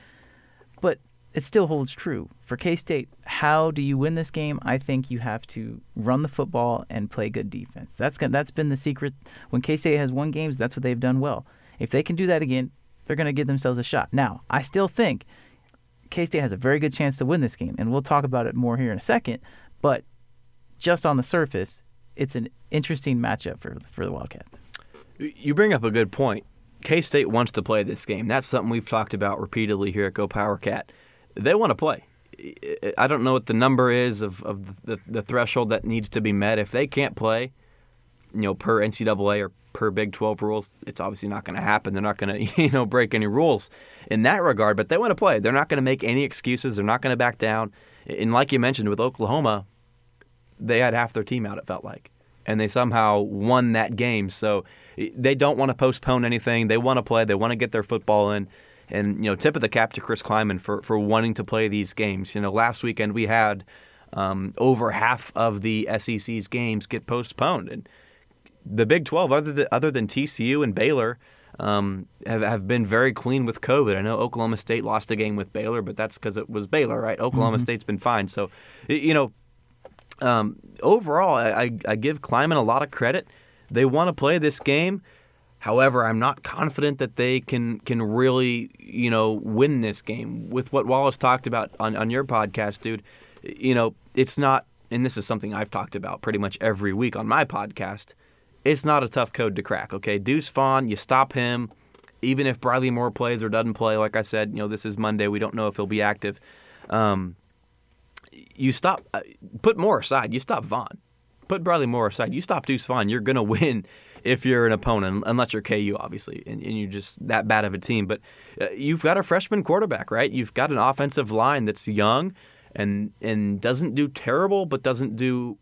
but it still holds true. For K State, how do you win this game? I think you have to run the football and play good defense. That's that's been the secret. When K State has won games, that's what they've done well. If they can do that again, they're going to give themselves a shot. Now, I still think K State has a very good chance to win this game, and we'll talk about it more here in a second. But just on the surface, it's an interesting matchup for for the Wildcats. You bring up a good point. K State wants to play this game. That's something we've talked about repeatedly here at Go Power Cat. They want to play. I don't know what the number is of, of the, the threshold that needs to be met. If they can't play, you know, per NCAA or per Big 12 rules, it's obviously not going to happen. They're not going to, you know, break any rules in that regard, but they want to play. They're not going to make any excuses. They're not going to back down. And like you mentioned with Oklahoma, they had half their team out, it felt like. And they somehow won that game. So they don't want to postpone anything. They want to play. They want to get their football in. And, you know, tip of the cap to Chris Klieman for, for wanting to play these games. You know, last weekend we had um, over half of the SEC's games get postponed. And the Big 12, other than, other than TCU and Baylor, um, have, have been very clean with COVID. I know Oklahoma State lost a game with Baylor, but that's because it was Baylor, right? Oklahoma State's been fine. So, you know, um, overall, I, I, I give Klieman a lot of credit. They want to play this game. However, I'm not confident that they can can really, you know, win this game. With what Wallace talked about on, on your podcast, dude, you know, it's not and this is something I've talked about pretty much every week on my podcast. It's not a tough code to crack, okay? Deuce Vaughn, you stop him, even if Bradley Moore plays or doesn't play, like I said, you know, this is Monday. We don't know if he'll be active. Um, you stop, uh, put Moore aside. You stop Vaughn. Put Bradley Moore aside. You stop Deuce Vaughn. You're going to win if you're an opponent, unless you're KU, obviously, and, and you're just that bad of a team. But uh, you've got a freshman quarterback, right? You've got an offensive line that's young. and and doesn't do terrible, but doesn't do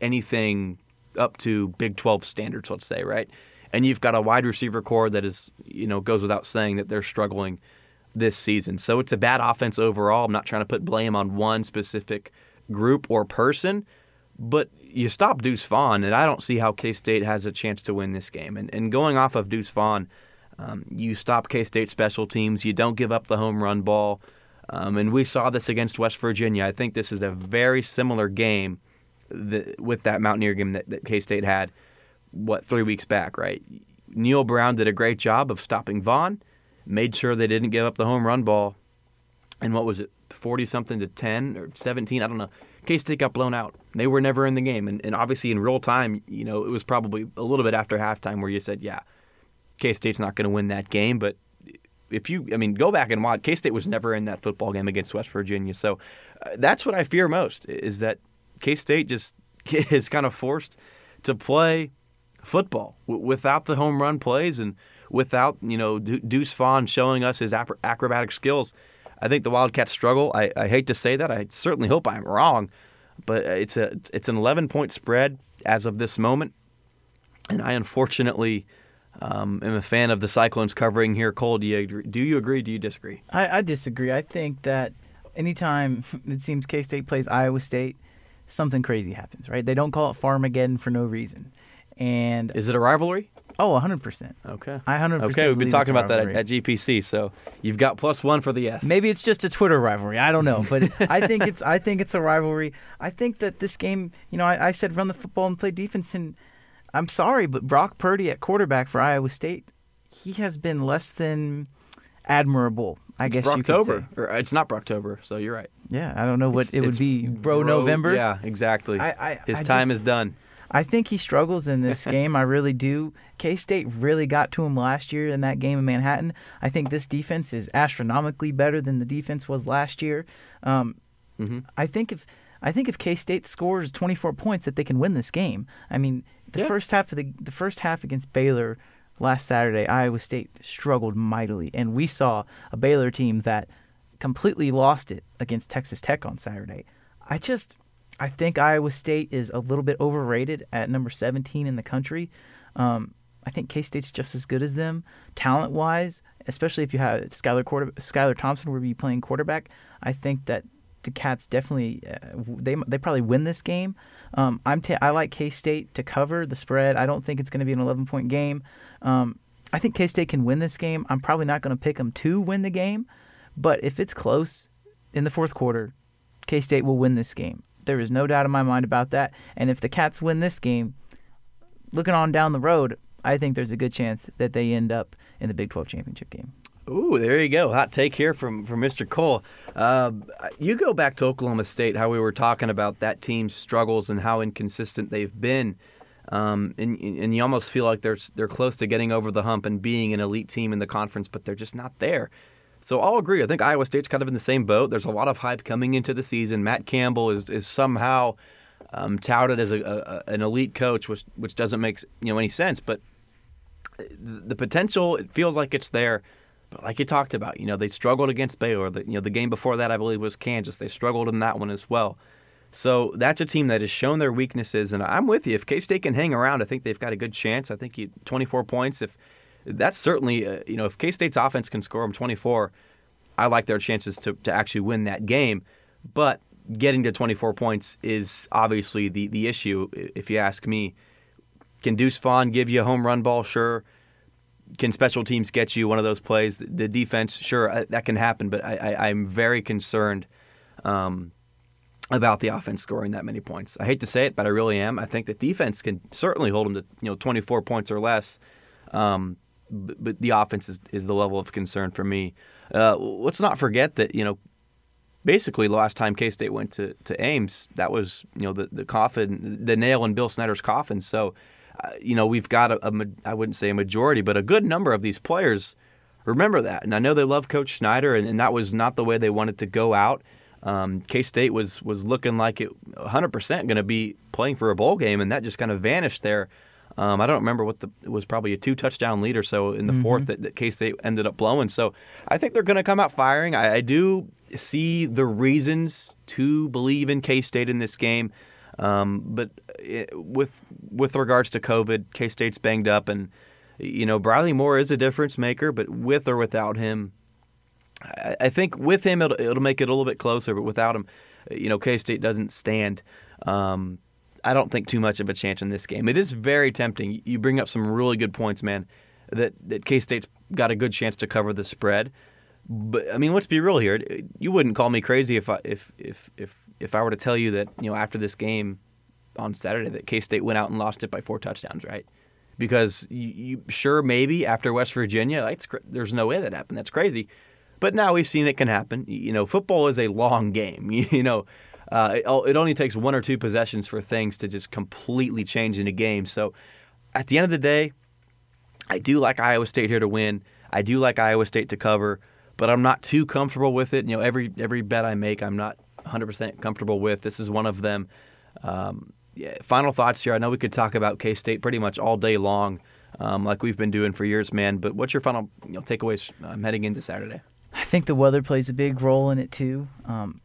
anything up to Big 12 standards, let's say, right? And you've got a wide receiver core that is, you know, goes without saying that they're struggling this season. So it's a bad offense overall. I'm not trying to put blame on one specific group or person, but you stop Deuce Vaughn, and I don't see how K State has a chance to win this game. And, and going off of Deuce Vaughn, um, you stop K State special teams, you don't give up the home run ball. Um, and we saw this against West Virginia. I think this is a very similar game that, with that Mountaineer game that, that K State had, what, three weeks back, right? Neal Brown did a great job of stopping Vaughn, made sure they didn't give up the home run ball. And what was it, 40 something to 10 or 17? I don't know. K State got blown out. They were never in the game. And, and obviously, in real time, you know, it was probably a little bit after halftime where you said, yeah, K State's not going to win that game. But if you, I mean, go back and watch, K State was never in that football game against West Virginia. So uh, that's what I fear most is that K State just is kind of forced to play football w- without the home run plays and without, you know, De- Deuce Vaughn showing us his ap- acrobatic skills. I think the Wildcats struggle. I, I hate to say that. I certainly hope I'm wrong, but it's a it's an 11 point spread as of this moment, and I unfortunately um, am a fan of the Cyclones covering here. Cole, do you agree? do you agree? Do you disagree? I, I disagree. I think that anytime it seems K State plays Iowa State, something crazy happens. Right? They don't call it Farmageddon for no reason. And Is it a rivalry? Oh, 100 percent. Okay. I 100% Okay, we've been it's talking about that at, at GPC, so you've got plus one for the yes. Maybe it's just a Twitter rivalry. I don't know, but I think it's I think it's a rivalry. I think that this game, you know, I, I said run the football and play defense, and I'm sorry, but Brock Purdy at quarterback for Iowa State, he has been less than admirable. I guess you could say. Brocktober. Uh, it's not Brocktober, so you're right. Yeah, I don't know what It's- it would it's be. Bro, November. Yeah, exactly. I- I- His I time just- is done. I think he struggles in this game. I really do. K State really got to him last year in that game in Manhattan. I think this defense is astronomically better than the defense was last year. Um, I think if I think if K State scores 24 points, that they can win this game. I mean, the Yeah. first half of the the first half against Baylor last Saturday, Iowa State struggled mightily, and we saw a Baylor team that completely lost it against Texas Tech on Saturday. I just I think Iowa State is a little bit overrated at number 17 in the country. Um, I think K State's just as good as them talent wise, especially if you have Skylar quarter Skylar Thompson will be playing quarterback. I think that the Cats definitely uh, they they probably win this game. Um, I'm ta- I like K State to cover the spread. I don't think it's going to be an 11 point game. Um, I think K State can win this game. I'm probably not going to pick them to win the game, but if it's close in the fourth quarter, K State will win this game. There is no doubt in my mind about that. And if the Cats win this game, looking on down the road, I think there's a good chance that they end up in the Big 12 championship game. Ooh, there you go. Hot take here from, from Mr. Cole. Uh, you go back to Oklahoma State, how we were talking about that team's struggles and how inconsistent they've been. Um, and, and you almost feel like they're, they're close to getting over the hump and being an elite team in the conference, but they're just not there. So I'll agree. I think Iowa State's kind of in the same boat. There's a lot of hype coming into the season. Matt Campbell is, is somehow um, touted as a, a, an elite coach, which which doesn't make you know any sense. But the potential, it feels like it's there. But like you talked about, you know, they struggled against Baylor. The, you know, the game before that, I believe, was Kansas. They struggled in that one as well. So that's a team that has shown their weaknesses, and I'm with you. If K State can hang around, I think they've got a good chance. I think you 24 points. If that's certainly, uh, you know, if K State's offense can score them 24, I like their chances to, to actually win that game. But getting to 24 points is obviously the the issue, if you ask me. Can Deuce Vaughn give you a home run ball? Sure. Can special teams get you one of those plays? The defense, sure, uh, that can happen, but I, I'm very concerned um, about the offense scoring that many points. I hate to say it, but I really am. I think the defense can certainly hold them to you know 24 points or less, um, but, the offense is, is the level of concern for me. Uh, let's not forget that you know basically the last time K State went to, to Ames, that was you know the the coffin, the nail in Bill Snyder's coffin. So, uh, you know we've got a, a I wouldn't say a majority, but a good number of these players remember that. And I know they love Coach Snyder, and, and that was not the way they wanted to go out. Um, K State was was looking like it 100% going to be playing for a bowl game, and that just kind of vanished there. Um, I don't remember what the it was probably a two touchdown lead or so in the fourth that, that K State ended up blowing. So I think they're going to come out firing. I, I do see the reasons to believe in K State in this game. Um, but it, with with regards to COVID, K State's banged up, and you know Briley Moore is a difference maker. But with or without him, I, I think with him it'll, it'll make it a little bit closer. But without him, you know K State doesn't stand. Um, I don't think too much of a chance in this game. It is very tempting. You bring up some really good points, man. That that K State's got a good chance to cover the spread. But I mean, let's be real here. You wouldn't call me crazy if I, if if if if I were to tell you that you know after this game on Saturday that K State went out and lost it by four touchdowns, right? Because you, you sure maybe after West Virginia, like, there's no way that happened. That's crazy. But now we've seen it can happen. You know, football is a long game. You know, uh, it, it only takes one or two possessions for things to just completely change in a game. So at the end of the day, I do like Iowa State here to win. I do like Iowa State to cover, but I'm not too comfortable with it. You know, every every bet I make, I'm not 100% comfortable with. This is one of them. Um, yeah, final thoughts here. I know we could talk about K State pretty much all day long, um, like we've been doing for years, man. But what's your final you know, takeaways um, heading into Saturday? I think the weather plays a big role in it too. Um,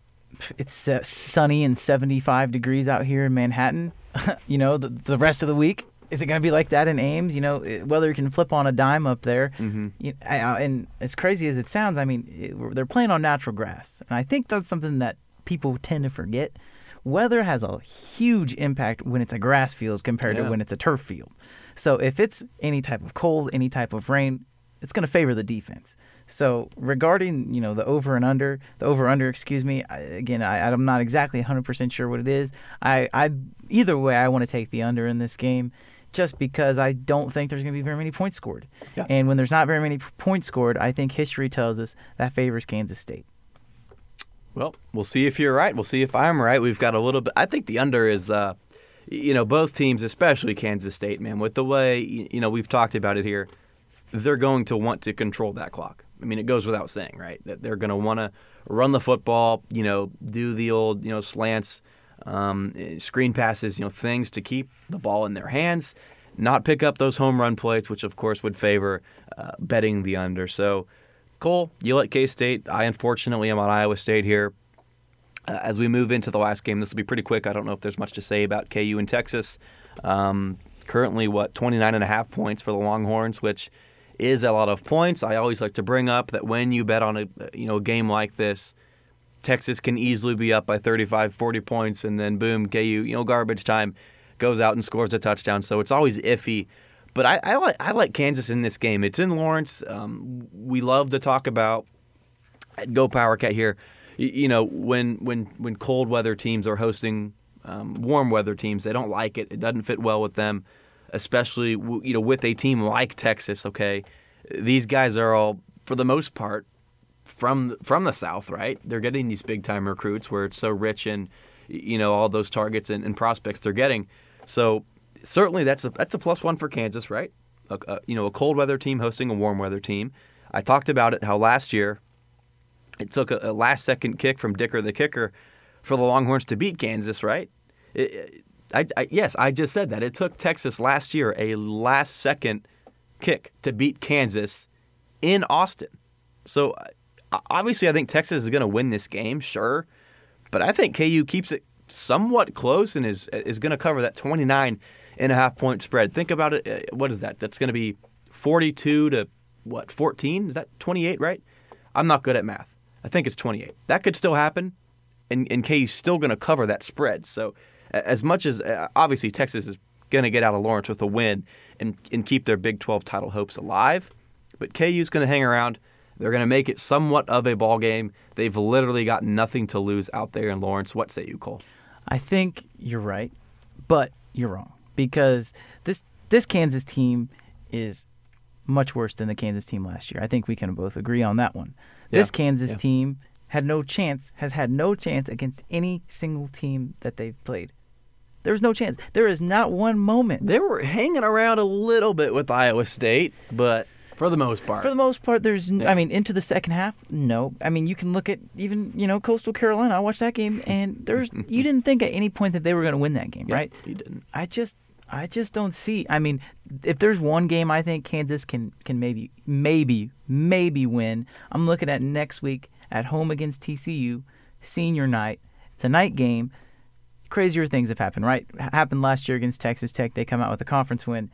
it's uh, sunny and 75 degrees out here in Manhattan. you know, the the rest of the week is it going to be like that in Ames? You know, weather can flip on a dime up there. Mm-hmm. You, and as crazy as it sounds, I mean, it, they're playing on natural grass, and I think that's something that people tend to forget. Weather has a huge impact when it's a grass field compared yeah. to when it's a turf field. So if it's any type of cold, any type of rain, it's going to favor the defense. So regarding you know the over and under, the over under, excuse me. I, again, I, I'm not exactly 100 percent sure what it is. I, I either way, I want to take the under in this game. Just because I don't think there's going to be very many points scored. Yeah. And when there's not very many points scored, I think history tells us that favors Kansas State. Well, we'll see if you're right. We'll see if I'm right. We've got a little bit. I think the under is, uh, you know, both teams, especially Kansas State, man, with the way, you know, we've talked about it here, they're going to want to control that clock. I mean, it goes without saying, right? That they're going to want to run the football, you know, do the old, you know, slants, um, screen passes, you know, things to keep the ball in their hands, not pick up those home run plays, which of course would favor uh, betting the under. So, Cole, you like K State. I unfortunately am on Iowa State here. Uh, as we move into the last game, this will be pretty quick. I don't know if there's much to say about KU and Texas. Um, currently, what, 29 and a half points for the Longhorns, which is a lot of points. I always like to bring up that when you bet on a you know a game like this, Texas can easily be up by 35, 40 points, and then boom, KU, you know, garbage time, goes out and scores a touchdown. So it's always iffy. But I, I like I like Kansas in this game. It's in Lawrence. Um, we love to talk about Go Power Cat here. You, you, know when when when cold weather teams are hosting um, warm weather teams, they don't like it. It doesn't fit well with them, especially you know with a team like Texas. Okay, these guys are all for the most part from from the South, right? They're getting these big time recruits where it's so rich in you know all those targets and, and prospects they're getting. So certainly that's a that's a plus one for Kansas, right? A, a, you know, a cold weather team hosting a warm weather team. I talked about it how last year it took a, a last second kick from Dicker the kicker for the Longhorns to beat Kansas, right? It, I, I, yes, I just said that. It took Texas last year a last second kick to beat Kansas in Austin. So obviously, I think Texas is going to win this game, sure, but I think KU keeps it somewhat close and is is going to cover that 29 and a half point spread. Think about it. Uh, what is that? That's going to be 42 to what? 14? Is that 28? Right? I'm not good at math. I think it's 28. That could still happen, and and KU's still going to cover that spread. So as much as uh, obviously Texas is going to get out of Lawrence with a win and and keep their Big 12 title hopes alive, but KU's going to hang around. They're going to make it somewhat of a ball game. They've literally got nothing to lose out there in Lawrence. What say you, Cole? I think you're right, but you're wrong because this this Kansas team is much worse than the Kansas team last year. I think we can both agree on that one. Yeah. This Kansas yeah. team had no chance, has had no chance against any single team that they've played. There was no chance. There is not one moment. They were hanging around a little bit with Iowa State, but for the most part. For the most part, there's. Yeah. I mean, into the second half, no. I mean, you can look at even you know Coastal Carolina. I watched that game, and there's you didn't think at any point that they were going to win that game, yeah, right? You didn't. I just I just don't see. I mean, if there's one game I think Kansas can can maybe maybe maybe win, I'm looking at next week at home against TCU, senior night. It's a night game. Crazier things have happened, right? Happened last year against Texas Tech. They come out with a conference win.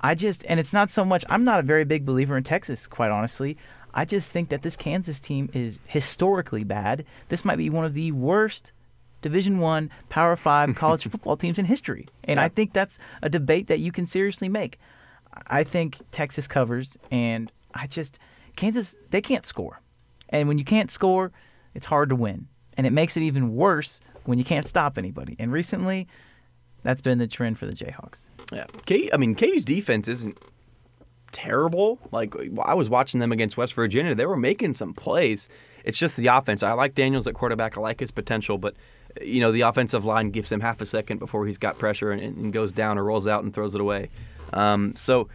I just and it's not so much. I'm not a very big believer in Texas, quite honestly. I just think that this Kansas team is historically bad. This might be one of the worst Division One, Power Five college football teams in history, and I think that's a debate that you can seriously make. I think Texas covers, and I just Kansas they can't score, and when you can't score, it's hard to win, and it makes it even worse when you can't stop anybody. And recently, that's been the trend for the Jayhawks. Yeah, K. I mean, KU's defense isn't terrible. Like I was watching them against West Virginia, they were making some plays. It's just the offense. I like Daniels at quarterback. I like his potential, but you know the offensive line gives him half a second before he's got pressure and, and goes down or rolls out and throws it away. Um, so,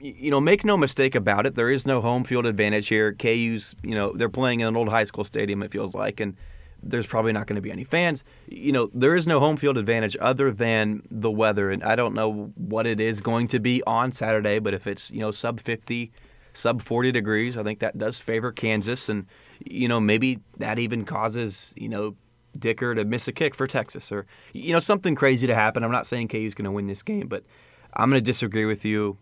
you know, make no mistake about it. There is no home field advantage here. KU's, you know, they're playing in an old high school stadium. It feels like, and there's probably not going to be any fans. You know, there is no home field advantage other than the weather, and I don't know what it is going to be on Saturday. But if it's you know sub 50, sub 40 degrees, I think that does favor Kansas, and you know maybe that even causes you know Dicker to miss a kick for Texas, or you know something crazy to happen. I'm not saying KU's going to win this game, but I'm going to disagree with you.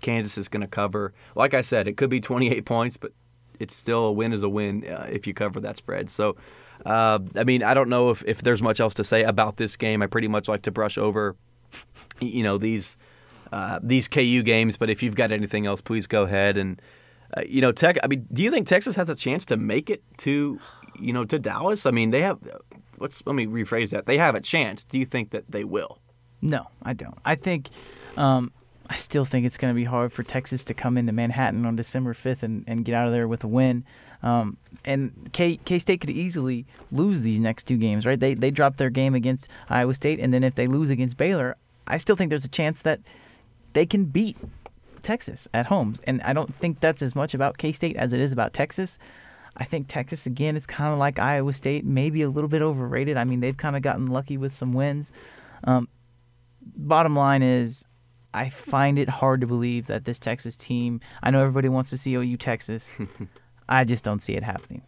Kansas is going to cover. Like I said, it could be 28 points, but it's still a win is a win uh, if you cover that spread. So uh, I mean, I don't know if, if there's much else to say about this game. I pretty much like to brush over, you know, these uh, these KU games. But if you've got anything else, please go ahead and uh, you know, Tech. I mean, do you think Texas has a chance to make it to you know to Dallas? I mean, they have. Let's let me rephrase that. They have a chance. Do you think that they will? No, I don't. I think. Um, I still think it's going to be hard for Texas to come into Manhattan on December 5th and, and get out of there with a win. Um, and K K State could easily lose these next two games, right? They they dropped their game against Iowa State, and then if they lose against Baylor, I still think there's a chance that they can beat Texas at home. And I don't think that's as much about K State as it is about Texas. I think Texas again is kind of like Iowa State, maybe a little bit overrated. I mean, they've kind of gotten lucky with some wins. Um, bottom line is, I find it hard to believe that this Texas team. I know everybody wants to see OU Texas. I just don't see it happening.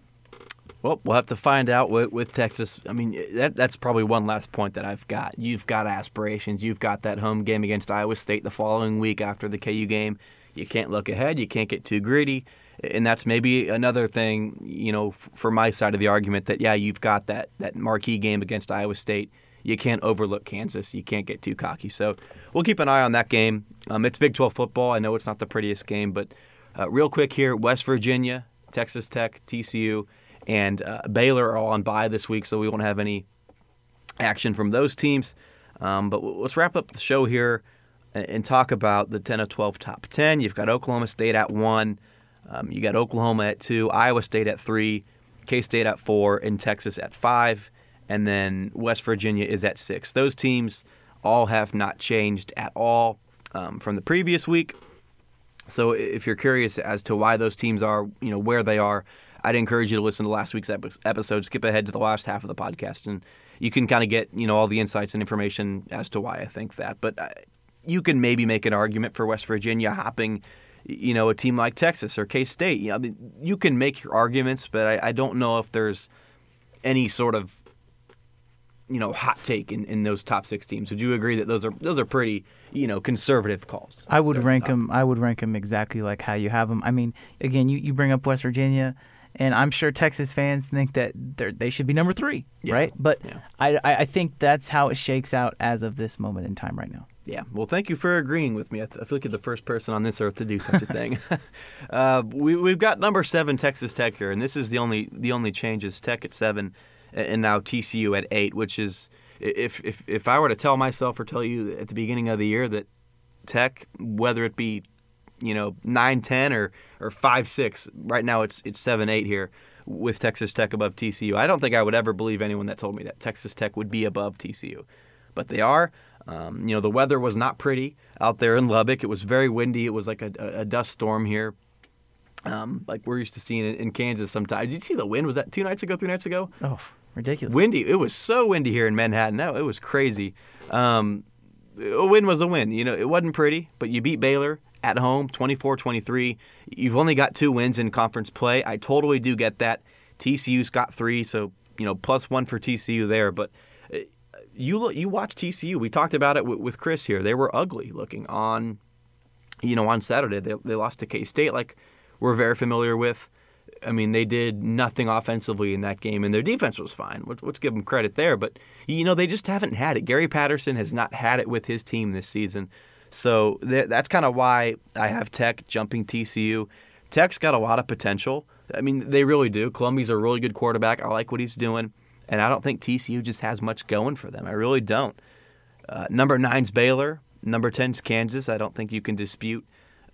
Well, we'll have to find out with, with Texas. I mean, that, that's probably one last point that I've got. You've got aspirations. You've got that home game against Iowa State the following week after the KU game. You can't look ahead. You can't get too greedy. And that's maybe another thing, you know, for my side of the argument that, yeah, you've got that, that marquee game against Iowa State. You can't overlook Kansas. You can't get too cocky. So we'll keep an eye on that game. Um, it's Big 12 football. I know it's not the prettiest game, but uh, real quick here West Virginia Texas Tech, TCU, and uh, Baylor are all on bye this week, so we won't have any action from those teams. Um, but let's wrap up the show here and talk about the 10 of 12 top 10. You've got Oklahoma State at one, um, you got Oklahoma at two, Iowa State at three, K State at four, and Texas at five, and then West Virginia is at six. Those teams all have not changed at all um, from the previous week. So if you're curious as to why those teams are, you know, where they are, I'd encourage you to listen to last week's episode. Skip ahead to the last half of the podcast, and you can kind of get, you know, all the insights and information as to why I think that. But uh, you can maybe make an argument for West Virginia hopping, you know, a team like Texas or K State. You know, I mean, you can make your arguments, but I, I don't know if there's any sort of you know hot take in, in those top six teams. Would you agree that those are those are pretty you know conservative calls? I would rank them. I would rank them exactly like how you have them. I mean, again, you, you bring up West Virginia, and I'm sure Texas fans think that they should be number three, yeah. right? But yeah. I I think that's how it shakes out as of this moment in time right now. Yeah. Well, thank you for agreeing with me. I, th- I feel like you're the first person on this earth to do such a thing. uh, we we've got number seven Texas Tech here, and this is the only the only change is Tech at seven and now TCU at eight, which is if if if I were to tell myself or tell you at the beginning of the year that Tech, whether it be you know nine ten or or five six, right now it's it's seven eight here with Texas Tech above TCU. I don't think I would ever believe anyone that told me that Texas Tech would be above TCU, but they are. Um, you know the weather was not pretty out there in Lubbock. It was very windy. It was like a, a dust storm here um, like we're used to seeing it in Kansas sometimes. Did you see the wind? Was that two nights ago, three nights ago? Oh, ridiculous. Windy. It was so windy here in Manhattan. No, it was crazy. Um, a win was a win. You know, it wasn't pretty, but you beat Baylor at home 24-23. You've only got two wins in conference play. I totally do get that. TCU's got three, so you know plus one for TCU there. But uh, you you watch TCU. We talked about it with Chris here. They were ugly looking on, you know, on Saturday. They they lost to K State, like we're very familiar with. I mean, they did nothing offensively in that game, and their defense was fine. Let's, give them credit there. But you know, they just haven't had it. Gary Patterson has not had it with his team this season. So that's kind of why I have Tech jumping TCU. Tech's got a lot of potential. I mean, they really do. Colombi's a really good quarterback. I like what he's doing, and I don't think TCU just has much going for them. I really don't. Uh, number nine's Baylor. Number ten's Kansas. I don't think you can dispute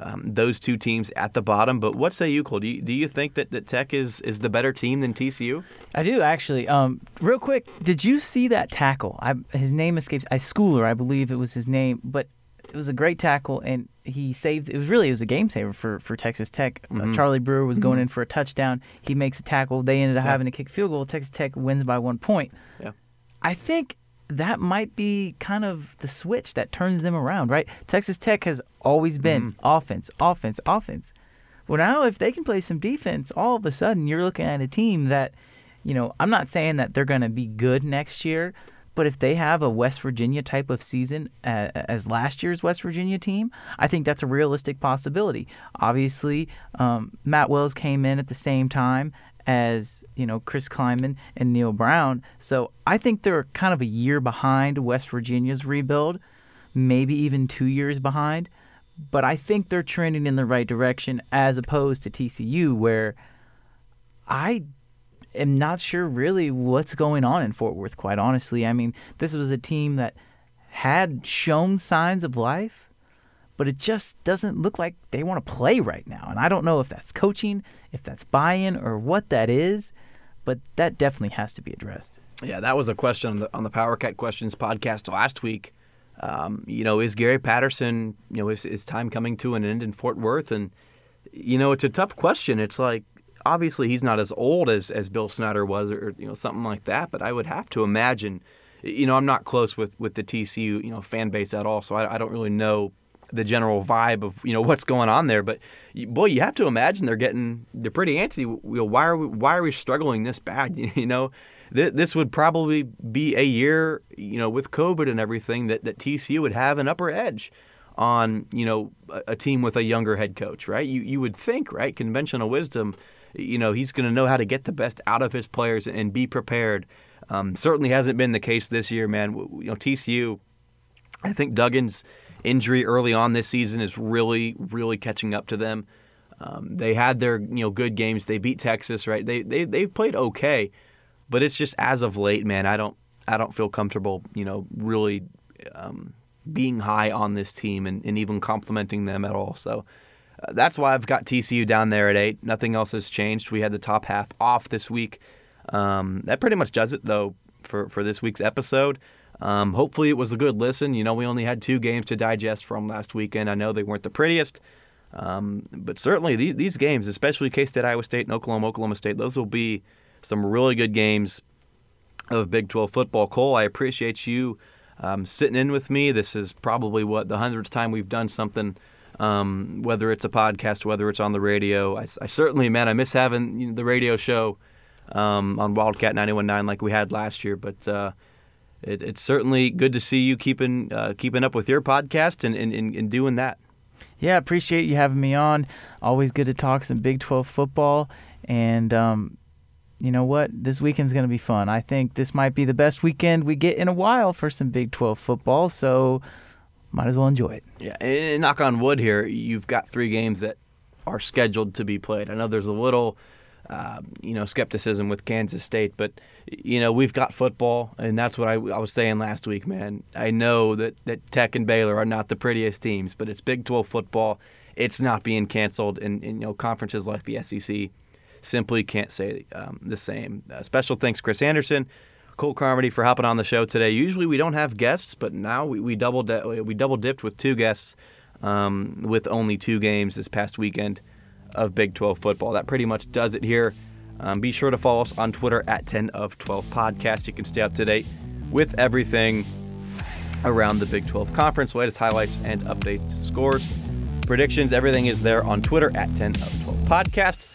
um, those two teams at the bottom. But what say you, Cole? Do you, do you think that, that Tech is, is the better team than TCU? I do actually. Um, real quick, did you see that tackle? I, his name escapes. I Schooler, I believe it was his name, but it was a great tackle, and he saved. It was really it was a game saver for for Texas Tech. Uh, mm-hmm. Uh, Charlie Brewer was going mm-hmm. in for a touchdown. He makes a tackle. They ended up yeah. having to kick field goal. Texas Tech wins by one point. Yeah, I think that might be kind of the switch that turns them around, right? Texas Tech has always been mm-hmm. offense, offense, offense. Well, now if they can play some defense, all of a sudden you're looking at a team that, you know, I'm not saying that they're going to be good next year, but if they have a West Virginia type of season uh, as last year's West Virginia team, I think that's a realistic possibility. Obviously, um, Matt Wells came in at the same time as you know Chris Klieman and Neal Brown, so I think they're kind of a year behind West Virginia's rebuild, maybe even two years behind. But I think they're trending in the right direction as opposed to TCU, where I am not sure really what's going on in Fort Worth, quite honestly. I mean, this was a team that had shown signs of life, but it just doesn't look like they want to play right now. And I don't know if that's coaching, if that's buy in, or what that is, but that definitely has to be addressed. Yeah, that was a question on the, on the Power Cat Questions podcast last week. Um, you know, is Gary Patterson, you know, is, is time coming to an end in Fort Worth? And, you know, it's a tough question. It's like, obviously he's not as old as, as Bill Snyder was or you know something like that, but I would have to imagine you know I'm not close with, with the TCU you know fan base at all, so I, I don't really know the general vibe of you know what's going on there. But boy, you have to imagine they're getting they're pretty antsy. Why are we why are we struggling this bad? You know, this would probably be a year you know with COVID and everything that that TCU would have an upper edge on you know a, a team with a younger head coach, right? You you would think, right? Conventional wisdom you know, he's going to know how to get the best out of his players and be prepared. Um, certainly hasn't been the case this year, man. You know, TCU, I think Duggan's injury early on this season is really, really catching up to them. Um, they had their you know good games. They beat Texas, right? They they they've played okay, but it's just as of late, man. I don't I don't feel comfortable, you know, really um, being high on this team and, and even complimenting them at all. So that's why I've got TCU down there at eight. Nothing else has changed. We had the top half off this week. Um, that pretty much does it though for for this week's episode. Um, hopefully it was a good listen. You know, we only had two games to digest from last weekend. I know they weren't the prettiest, um, but certainly these, these games, especially K State, Iowa State, and Oklahoma, Oklahoma State, those will be some really good games of Big 12 football. Cole, I appreciate you um, sitting in with me. This is probably what the hundredth time we've done something um, whether it's a podcast, whether it's on the radio. I, I certainly, man, I miss having you know, the radio show um, on Wildcat 91.9 like we had last year. But uh, it, it's certainly good to see you keeping uh, keeping up with your podcast and, and, and doing that. Yeah, appreciate you having me on. Always good to talk some Big 12 football. And um, you know what? This weekend's going to be fun. I think this might be the best weekend we get in a while for some Big 12 football. So might as well enjoy it. Yeah, and knock on wood here, you've got three games that are scheduled to be played. I know there's a little, uh, you know, skepticism with Kansas State, but you know we've got football, and that's what I, I, was saying last week, man. I know that that Tech and Baylor are not the prettiest teams, but it's Big 12 football. It's not being canceled, and, and you know conferences like the SEC simply can't say um, the same. Uh, special thanks, Chris Anderson. Cole Carmody for hopping on the show today. Usually we don't have guests, but now we, we double we double dipped with two guests um, with only two games this past weekend of Big 12 football. That pretty much does it here. Um, be sure to follow us on Twitter at 10 of 12 podcast. You can stay up to date with everything around the Big 12 Conference, latest highlights and updates, scores, predictions. Everything is there on Twitter at 10 of 12 Podcast.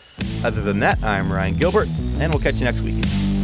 Other than that, I'm Ryan Gilbert, and we'll catch you next week.